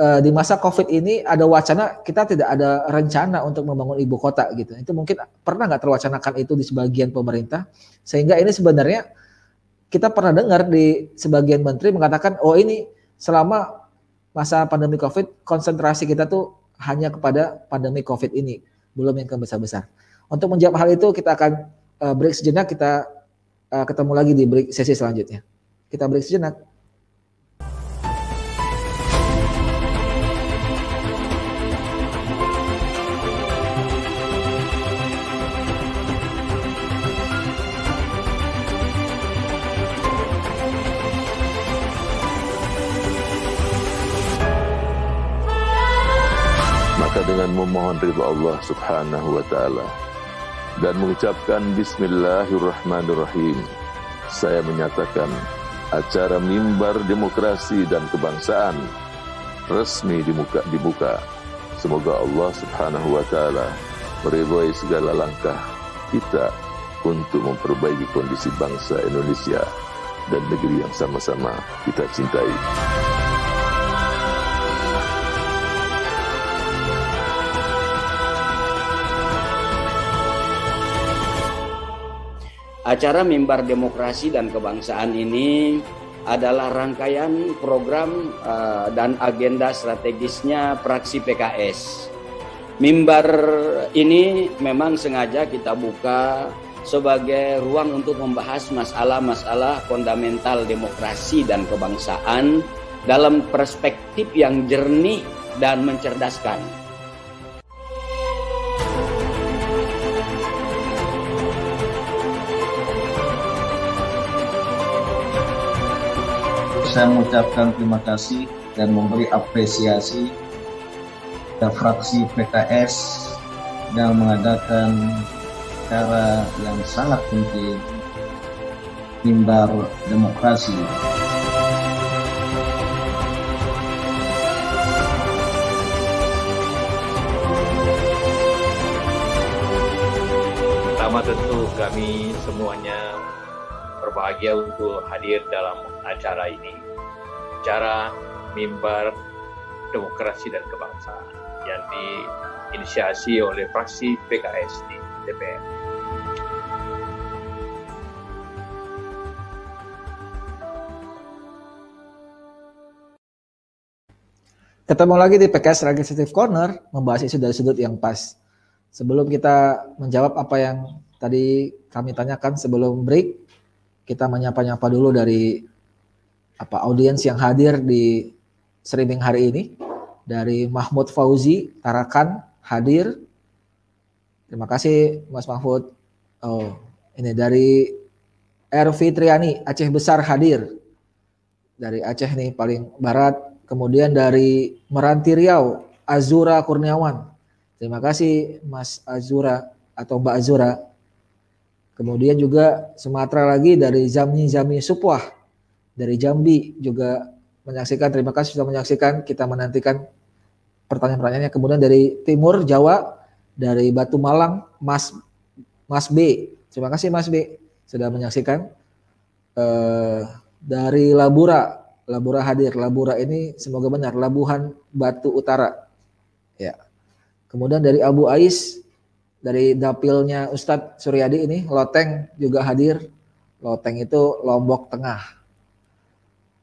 uh, di masa COVID ini ada wacana kita tidak ada rencana untuk membangun ibu kota gitu. Itu mungkin pernah nggak terwacanakan itu di sebagian pemerintah sehingga ini sebenarnya kita pernah dengar di sebagian menteri mengatakan oh ini selama masa pandemi COVID konsentrasi kita tuh hanya kepada pandemi COVID ini belum yang besar-besar. Untuk menjawab hal itu kita akan uh, break sejenak kita uh, ketemu lagi di break sesi selanjutnya. Kita break sejenak. Dengan memohon ridha Allah Subhanahu wa taala dan mengucapkan bismillahirrahmanirrahim. Saya menyatakan acara mimbar demokrasi dan kebangsaan resmi dibuka dibuka. Semoga Allah Subhanahu wa taala meridhai segala langkah kita untuk memperbaiki kondisi bangsa Indonesia dan negeri yang sama-sama kita cintai. Acara Mimbar Demokrasi dan Kebangsaan ini adalah rangkaian program uh, dan agenda strategisnya praksi PKS. Mimbar ini memang sengaja kita buka sebagai ruang untuk membahas masalah-masalah fundamental demokrasi dan kebangsaan dalam perspektif yang jernih dan mencerdaskan. Saya mengucapkan terima kasih dan memberi apresiasi ke fraksi PKS yang mengadakan cara yang sangat penting mimbar demokrasi. Pertama tentu kami semuanya berbahagia untuk hadir dalam acara ini acara mimbar demokrasi dan kebangsaan yang diinisiasi oleh fraksi PKS di DPR. Ketemu lagi di PKS Legislative Corner, membahas isu dari sudut yang pas. Sebelum kita menjawab apa yang tadi kami tanyakan sebelum break, kita menyapa-nyapa dulu dari apa audiens yang hadir di streaming hari ini dari Mahmud Fauzi Tarakan hadir. Terima kasih Mas Mahmud. Oh, ini dari R Triani Aceh Besar hadir. dari Aceh nih paling barat. Kemudian dari Meranti Riau, Azura Kurniawan. Terima kasih Mas Azura atau Mbak Azura. Kemudian juga Sumatera lagi dari Zamni Zami Supwah dari Jambi juga menyaksikan. Terima kasih sudah menyaksikan. Kita menantikan pertanyaan-pertanyaannya. Kemudian dari Timur Jawa dari Batu Malang Mas Mas B. Terima kasih Mas B sudah menyaksikan. Uh, dari Labura Labura hadir. Labura ini semoga benar. Labuhan Batu Utara. Ya. Kemudian dari Abu Ais, dari dapilnya Ustadz Suryadi ini, Loteng juga hadir. Loteng itu Lombok Tengah.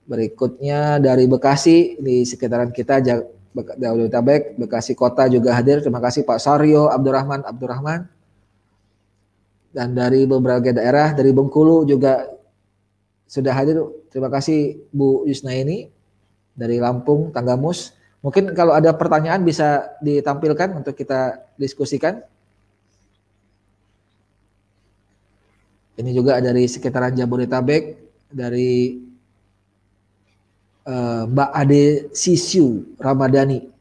Berikutnya dari Bekasi di sekitaran kita Jabodetabek, Bekasi Kota juga hadir. Terima kasih Pak Saryo Abdurrahman Abdurrahman. Dan dari beberapa daerah dari Bengkulu juga sudah hadir. Terima kasih Bu Yusna ini dari Lampung, Tanggamus. Mungkin kalau ada pertanyaan bisa ditampilkan untuk kita diskusikan. Ini juga dari sekitaran Jabodetabek, dari uh, Mbak Ade Sisiu Ramadhani.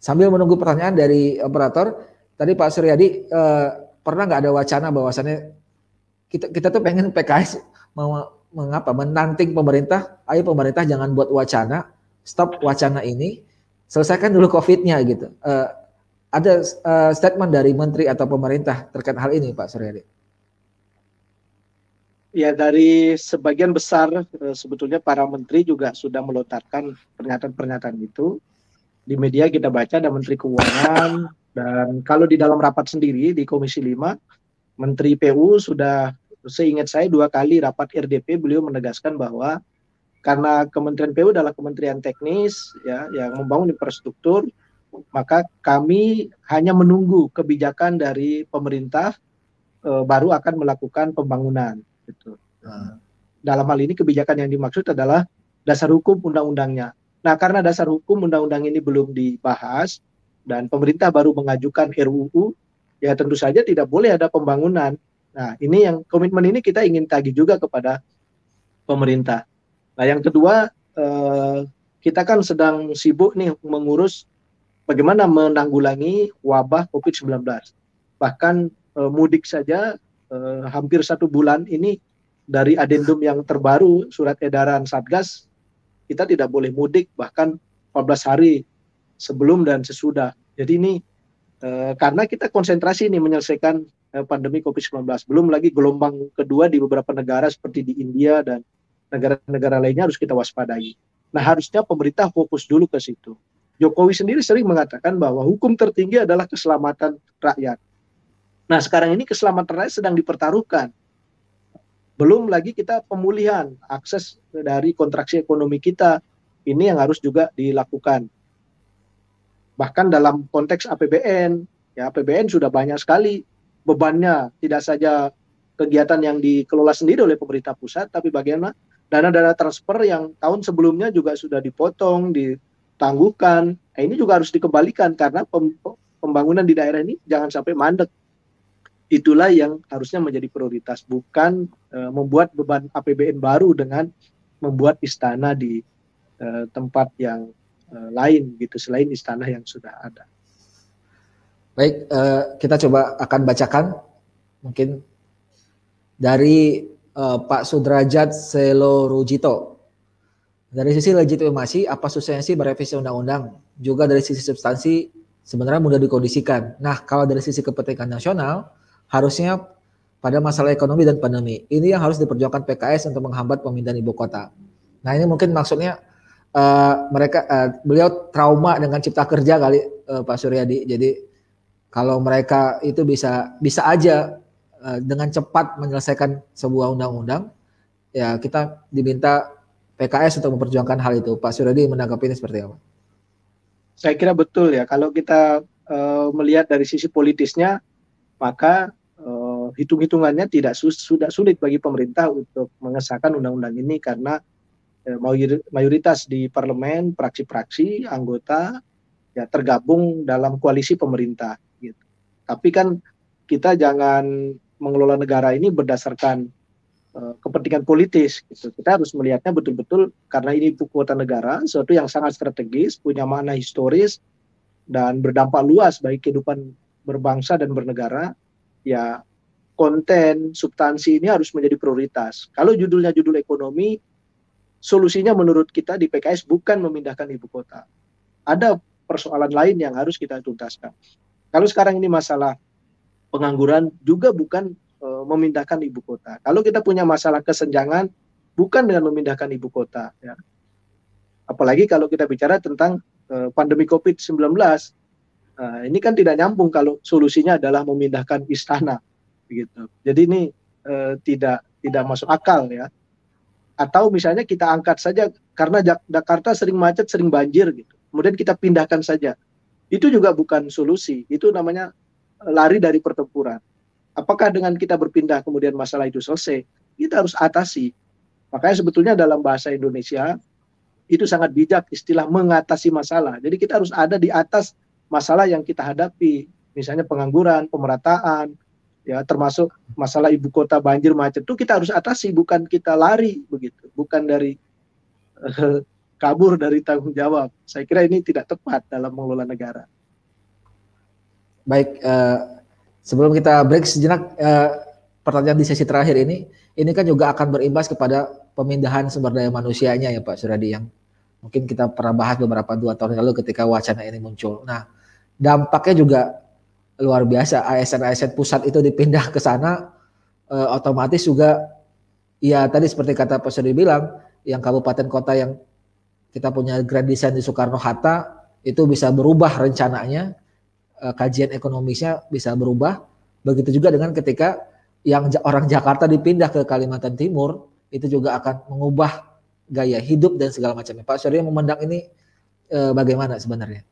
Sambil menunggu pertanyaan dari operator, tadi Pak Suryadi uh, pernah nggak ada wacana bahwasannya kita kita tuh pengen PKS mau mengapa menanting pemerintah, ayo pemerintah jangan buat wacana, stop wacana ini, selesaikan dulu COVID-nya gitu. Uh, ada uh, statement dari menteri atau pemerintah terkait hal ini, Pak Suryadi? Ya dari sebagian besar uh, sebetulnya para menteri juga sudah melontarkan pernyataan-pernyataan itu. Di media kita baca ada Menteri Keuangan dan kalau di dalam rapat sendiri di Komisi 5 Menteri PU sudah seingat saya dua kali rapat RDP beliau menegaskan bahwa karena Kementerian PU adalah kementerian teknis ya yang membangun infrastruktur maka kami hanya menunggu kebijakan dari pemerintah e, baru akan melakukan pembangunan gitu. Nah, dalam hal ini kebijakan yang dimaksud adalah dasar hukum undang-undangnya. Nah, karena dasar hukum undang-undang ini belum dibahas dan pemerintah baru mengajukan RUU, ya tentu saja tidak boleh ada pembangunan Nah, ini yang komitmen ini kita ingin tagih juga kepada pemerintah. Nah, yang kedua, eh, kita kan sedang sibuk nih mengurus bagaimana menanggulangi wabah COVID-19. Bahkan eh, mudik saja eh, hampir satu bulan ini dari adendum yang terbaru surat edaran Satgas kita tidak boleh mudik bahkan 14 hari sebelum dan sesudah. Jadi ini eh, karena kita konsentrasi nih menyelesaikan Eh, pandemi COVID-19. Belum lagi gelombang kedua di beberapa negara seperti di India dan negara-negara lainnya harus kita waspadai. Nah harusnya pemerintah fokus dulu ke situ. Jokowi sendiri sering mengatakan bahwa hukum tertinggi adalah keselamatan rakyat. Nah sekarang ini keselamatan rakyat sedang dipertaruhkan. Belum lagi kita pemulihan akses dari kontraksi ekonomi kita ini yang harus juga dilakukan. Bahkan dalam konteks APBN, ya APBN sudah banyak sekali bebannya tidak saja kegiatan yang dikelola sendiri oleh pemerintah pusat, tapi bagaimana dana-dana transfer yang tahun sebelumnya juga sudah dipotong, ditangguhkan. Nah, ini juga harus dikembalikan karena pembangunan di daerah ini jangan sampai mandek. Itulah yang harusnya menjadi prioritas, bukan e, membuat beban APBN baru dengan membuat istana di e, tempat yang e, lain gitu selain istana yang sudah ada. Baik, uh, kita coba akan bacakan mungkin dari uh, Pak Sudrajat Selo Rujito. Dari sisi legitimasi, apa sih merevisi undang-undang? Juga dari sisi substansi, sebenarnya mudah dikondisikan. Nah, kalau dari sisi kepentingan nasional, harusnya pada masalah ekonomi dan pandemi. Ini yang harus diperjuangkan PKS untuk menghambat pemindahan ibu kota. Nah, ini mungkin maksudnya uh, mereka uh, beliau trauma dengan cipta kerja kali uh, Pak Suryadi. Jadi kalau mereka itu bisa bisa aja uh, dengan cepat menyelesaikan sebuah undang-undang, ya kita diminta PKS untuk memperjuangkan hal itu. Pak Suryadi menanggapi ini seperti apa? Saya kira betul ya. Kalau kita uh, melihat dari sisi politisnya, maka hitung-hitungannya tidak sus sudah sulit bagi pemerintah untuk mengesahkan undang-undang ini karena mayoritas di parlemen, praksi-praksi, anggota ya tergabung dalam koalisi pemerintah. Tapi kan kita jangan mengelola negara ini berdasarkan uh, kepentingan politis. Gitu. Kita harus melihatnya betul-betul karena ini ibu kota negara, sesuatu yang sangat strategis, punya makna historis dan berdampak luas bagi kehidupan berbangsa dan bernegara. Ya konten substansi ini harus menjadi prioritas. Kalau judulnya judul ekonomi, solusinya menurut kita di PKS bukan memindahkan ibu kota. Ada persoalan lain yang harus kita tuntaskan. Kalau sekarang ini masalah pengangguran juga bukan e, memindahkan ibu kota. Kalau kita punya masalah kesenjangan bukan dengan memindahkan ibu kota ya. Apalagi kalau kita bicara tentang e, pandemi Covid-19. Nah, ini kan tidak nyambung kalau solusinya adalah memindahkan istana gitu. Jadi ini e, tidak tidak masuk akal ya atau misalnya kita angkat saja karena Jakarta sering macet, sering banjir gitu. Kemudian kita pindahkan saja. Itu juga bukan solusi. Itu namanya eh, lari dari pertempuran. Apakah dengan kita berpindah kemudian masalah itu selesai? Kita harus atasi. Makanya sebetulnya dalam bahasa Indonesia itu sangat bijak istilah mengatasi masalah. Jadi kita harus ada di atas masalah yang kita hadapi. Misalnya pengangguran, pemerataan, ya termasuk masalah ibu kota banjir macet itu kita harus atasi bukan kita lari begitu bukan dari uh, (laughs) kabur dari tanggung jawab. Saya kira ini tidak tepat dalam mengelola negara. Baik uh, sebelum kita break sejenak uh, pertanyaan di sesi terakhir ini ini kan juga akan berimbas kepada pemindahan sumber daya manusianya ya Pak Suradi yang mungkin kita pernah bahas beberapa dua tahun lalu ketika wacana ini muncul. Nah dampaknya juga luar biasa. ASN-ASN pusat itu dipindah ke sana uh, otomatis juga ya tadi seperti kata Pak Sudi bilang yang kabupaten kota yang kita punya grand design di Soekarno Hatta itu bisa berubah rencananya uh, kajian ekonomisnya bisa berubah. Begitu juga dengan ketika yang orang Jakarta dipindah ke Kalimantan Timur itu juga akan mengubah gaya hidup dan segala macamnya. Pak Surya memandang ini uh, bagaimana sebenarnya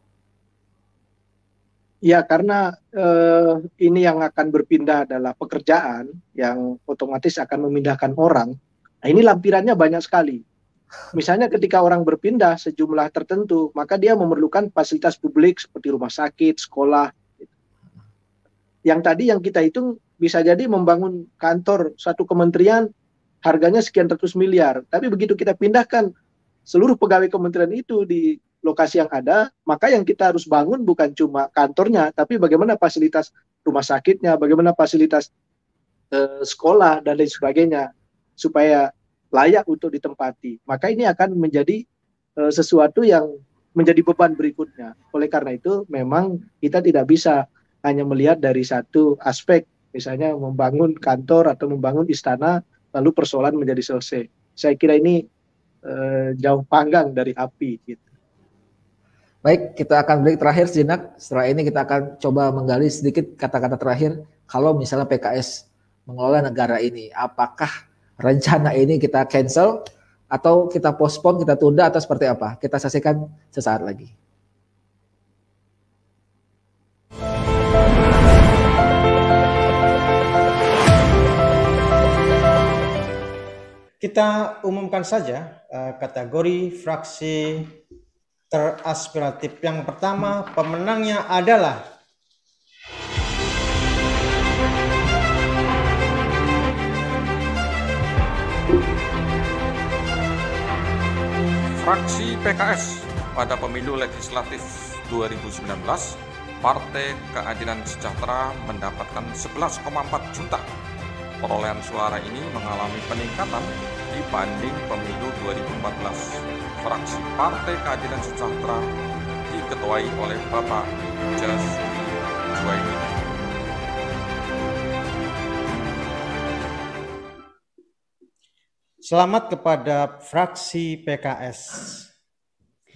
Ya, karena eh, ini yang akan berpindah adalah pekerjaan yang otomatis akan memindahkan orang. Nah, ini lampirannya banyak sekali. Misalnya ketika orang berpindah sejumlah tertentu, maka dia memerlukan fasilitas publik seperti rumah sakit, sekolah. Yang tadi yang kita hitung bisa jadi membangun kantor satu kementerian harganya sekian ratus miliar. Tapi begitu kita pindahkan seluruh pegawai kementerian itu di lokasi yang ada, maka yang kita harus bangun bukan cuma kantornya, tapi bagaimana fasilitas rumah sakitnya, bagaimana fasilitas eh, sekolah dan lain sebagainya supaya layak untuk ditempati. Maka ini akan menjadi eh, sesuatu yang menjadi beban berikutnya. Oleh karena itu, memang kita tidak bisa hanya melihat dari satu aspek, misalnya membangun kantor atau membangun istana, lalu persoalan menjadi selesai. Saya kira ini eh, jauh panggang dari api. Gitu. Baik, kita akan break terakhir sejenak. Setelah ini kita akan coba menggali sedikit kata-kata terakhir. Kalau misalnya PKS mengelola negara ini, apakah rencana ini kita cancel atau kita postpone, kita tunda atau seperti apa? Kita saksikan sesaat lagi. Kita umumkan saja uh, kategori fraksi teraspiratif. Yang pertama, pemenangnya adalah Fraksi PKS pada pemilu legislatif 2019, Partai Keadilan Sejahtera mendapatkan 11,4 juta. Perolehan suara ini mengalami peningkatan dibanding pemilu 2014 fraksi Partai Keadilan Sejahtera diketuai oleh Bapak Jas Juwaini. Selamat kepada fraksi PKS.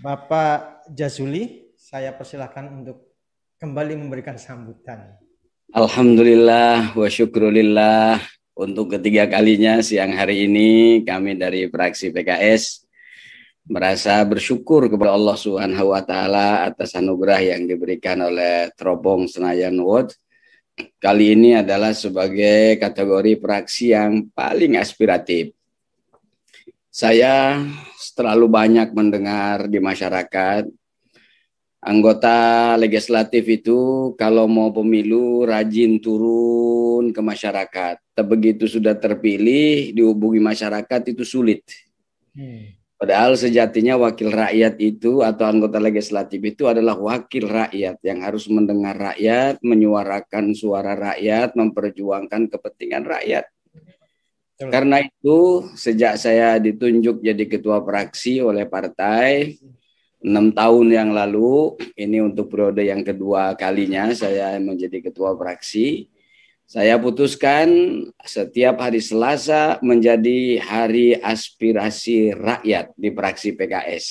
Bapak Jazuli, saya persilahkan untuk kembali memberikan sambutan. Alhamdulillah wa syukrulillah untuk ketiga kalinya siang hari ini kami dari fraksi PKS merasa bersyukur kepada Allah Subhanahu wa taala atas anugerah yang diberikan oleh Terobong Senayan Ward. Kali ini adalah sebagai kategori praksi yang paling aspiratif. Saya terlalu banyak mendengar di masyarakat anggota legislatif itu kalau mau pemilu rajin turun ke masyarakat. Begitu sudah terpilih dihubungi masyarakat itu sulit. Hmm. Padahal sejatinya wakil rakyat itu atau anggota legislatif itu adalah wakil rakyat yang harus mendengar rakyat, menyuarakan suara rakyat, memperjuangkan kepentingan rakyat. Karena itu sejak saya ditunjuk jadi ketua fraksi oleh partai enam tahun yang lalu, ini untuk periode yang kedua kalinya saya menjadi ketua fraksi. Saya putuskan setiap hari Selasa menjadi hari aspirasi rakyat di fraksi PKS.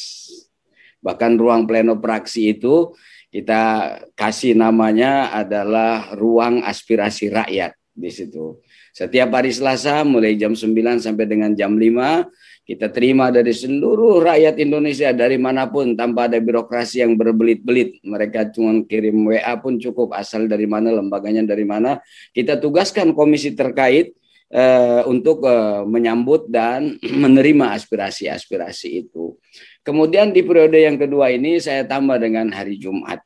Bahkan ruang pleno fraksi itu kita kasih namanya adalah ruang aspirasi rakyat di situ. Setiap hari Selasa mulai jam 9 sampai dengan jam 5 kita terima dari seluruh rakyat Indonesia dari mana pun tanpa ada birokrasi yang berbelit-belit. Mereka cuma kirim WA pun cukup asal dari mana lembaganya dari mana. Kita tugaskan komisi terkait uh, untuk uh, menyambut dan (clears throat) menerima aspirasi-aspirasi itu. Kemudian di periode yang kedua ini saya tambah dengan hari Jumat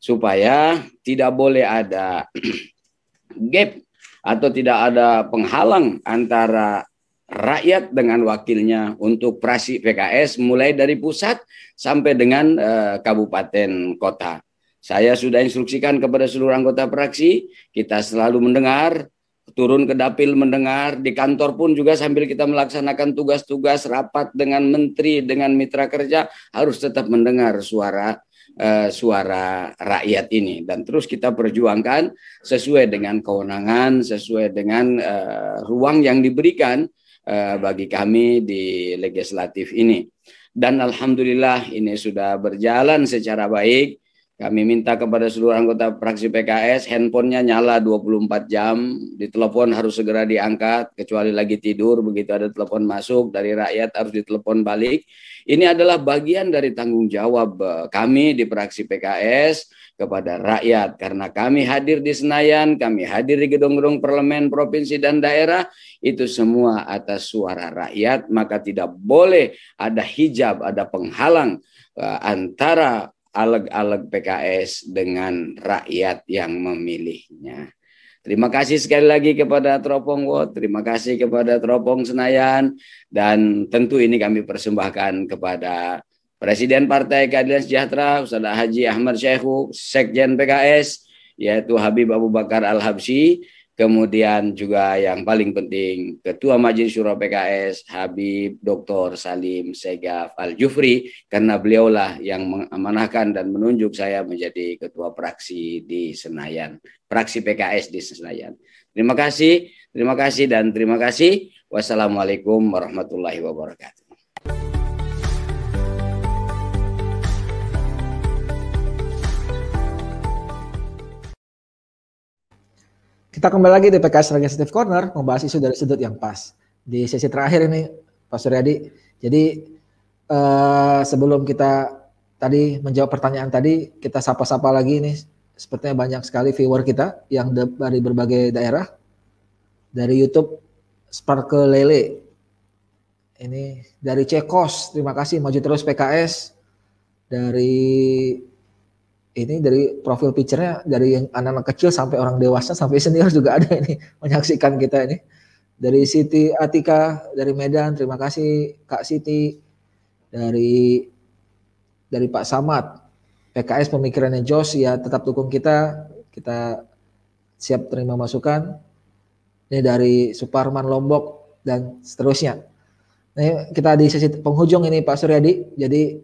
supaya tidak boleh ada (clears throat) gap atau tidak ada penghalang antara rakyat dengan wakilnya untuk prasi PKS mulai dari pusat sampai dengan uh, kabupaten kota. Saya sudah instruksikan kepada seluruh anggota fraksi, kita selalu mendengar, turun ke dapil mendengar, di kantor pun juga sambil kita melaksanakan tugas-tugas rapat dengan menteri, dengan mitra kerja, harus tetap mendengar suara uh, suara rakyat ini dan terus kita perjuangkan sesuai dengan kewenangan, sesuai dengan uh, ruang yang diberikan Eh, bagi kami di legislatif ini. Dan alhamdulillah ini sudah berjalan secara baik. Kami minta kepada seluruh anggota fraksi PKS handphonenya nyala 24 jam, ditelepon harus segera diangkat kecuali lagi tidur begitu ada telepon masuk dari rakyat harus ditelepon balik. Ini adalah bagian dari tanggung jawab eh, kami di fraksi PKS kepada rakyat. Karena kami hadir di Senayan, kami hadir di gedung-gedung parlemen provinsi dan daerah itu semua atas suara rakyat. Maka tidak boleh ada hijab, ada penghalang uh, antara aleg-aleg PKS dengan rakyat yang memilihnya. Terima kasih sekali lagi kepada Teropong Wot, terima kasih kepada Teropong Senayan, dan tentu ini kami persembahkan kepada Presiden Partai Keadilan Sejahtera Ustaz Haji Ahmad Syekhu, Sekjen PKS yaitu Habib Abu Bakar Al-Habsyi, kemudian juga yang paling penting Ketua Majelis Syuro PKS Habib Dr. Salim Segaf Al-Jufri karena beliaulah yang mengamanahkan dan menunjuk saya menjadi ketua fraksi di Senayan, fraksi PKS di Senayan. Terima kasih, terima kasih dan terima kasih. Wassalamualaikum warahmatullahi wabarakatuh. Kita kembali lagi di PKS Legislative Corner membahas isu dari sudut yang pas. Di sesi terakhir ini Pak Suryadi. Jadi uh, sebelum kita tadi menjawab pertanyaan tadi, kita sapa-sapa lagi nih. Sepertinya banyak sekali viewer kita yang dari berbagai daerah. Dari YouTube Sparkle Lele. Ini dari Cekos, terima kasih maju terus PKS. Dari ini dari profil picture-nya dari yang anak-anak kecil sampai orang dewasa sampai senior juga ada ini (laughs) menyaksikan kita ini. Dari Siti Atika dari Medan, terima kasih Kak Siti. Dari dari Pak Samad, PKS pemikirannya Jos ya tetap dukung kita, kita siap terima masukan. Ini dari Suparman Lombok dan seterusnya. Nah, kita di sesi penghujung ini Pak Suryadi. Jadi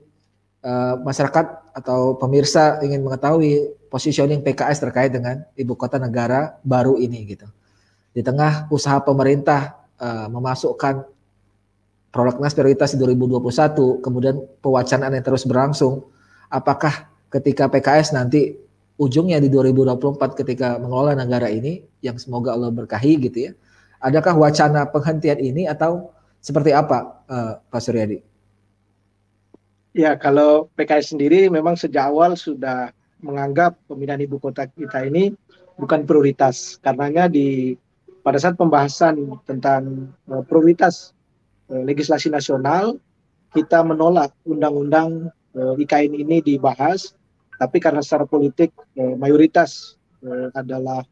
uh, masyarakat atau pemirsa ingin mengetahui positioning PKS terkait dengan ibu kota negara baru ini gitu. Di tengah usaha pemerintah uh, memasukkan prolegnas prioritas di 2021, kemudian pewacanaan yang terus berlangsung, apakah ketika PKS nanti ujungnya di 2024 ketika mengelola negara ini yang semoga Allah berkahi gitu ya. Adakah wacana penghentian ini atau seperti apa uh, Pak Suryadi? Ya, kalau PKS sendiri memang sejak awal sudah menganggap pemindahan ibu kota kita ini bukan prioritas. Karenanya di pada saat pembahasan tentang uh, prioritas uh, legislasi nasional, kita menolak undang-undang uh, IKN ini dibahas, tapi karena secara politik uh, mayoritas uh, adalah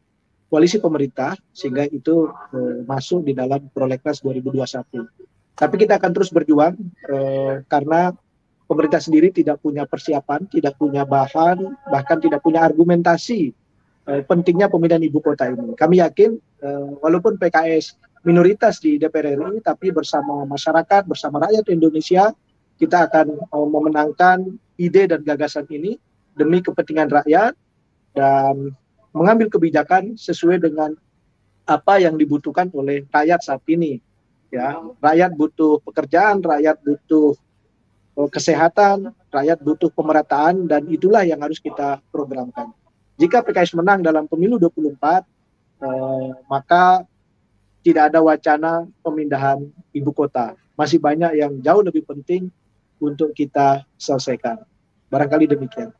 koalisi pemerintah sehingga itu uh, masuk di dalam prolegnas 2021. Tapi kita akan terus berjuang uh, karena pemerintah sendiri tidak punya persiapan, tidak punya bahan, bahkan tidak punya argumentasi uh, pentingnya pemindahan ibu kota ini. Kami yakin uh, walaupun PKS minoritas di DPR RI, tapi bersama masyarakat, bersama rakyat Indonesia, kita akan uh, memenangkan ide dan gagasan ini demi kepentingan rakyat dan mengambil kebijakan sesuai dengan apa yang dibutuhkan oleh rakyat saat ini. Ya, rakyat butuh pekerjaan, rakyat butuh eh, kesehatan, rakyat butuh pemerataan dan itulah yang harus kita programkan. Jika PKS menang dalam pemilu 24, eh, maka tidak ada wacana pemindahan ibu kota. Masih banyak yang jauh lebih penting untuk kita selesaikan. Barangkali demikian.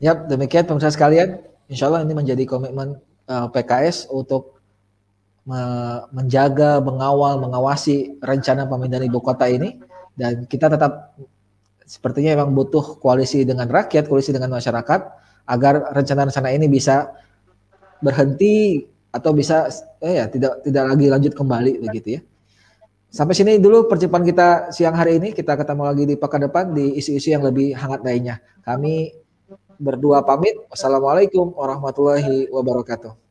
Ya, demikian pemirsa sekalian. Insya Allah ini menjadi komitmen uh, eh, PKS untuk me menjaga, mengawal, mengawasi rencana pemindahan ibu kota ini dan kita tetap sepertinya memang butuh koalisi dengan rakyat, koalisi dengan masyarakat agar rencana-rencana ini bisa berhenti atau bisa eh ya tidak tidak lagi lanjut kembali begitu ya. Sampai sini dulu perjumpaan kita siang hari ini. Kita ketemu lagi di pekan depan di isu-isu yang lebih hangat lainnya. Kami berdua pamit. Wassalamualaikum warahmatullahi wabarakatuh.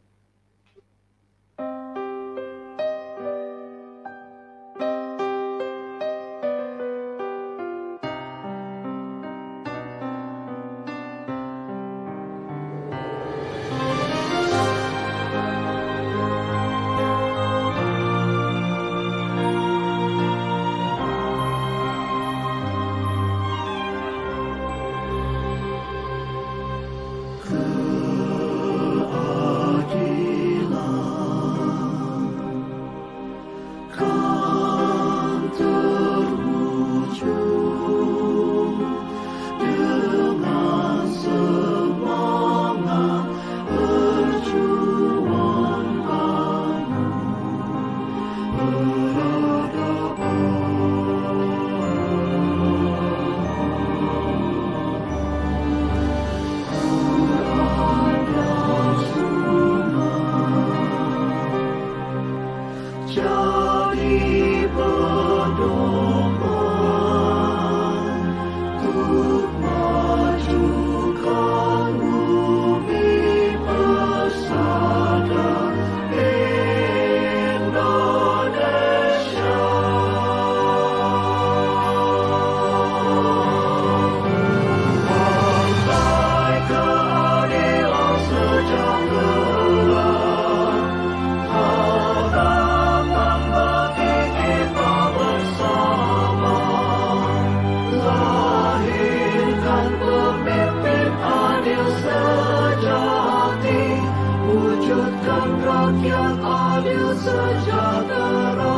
Wujudkan rakyat adil sejahtera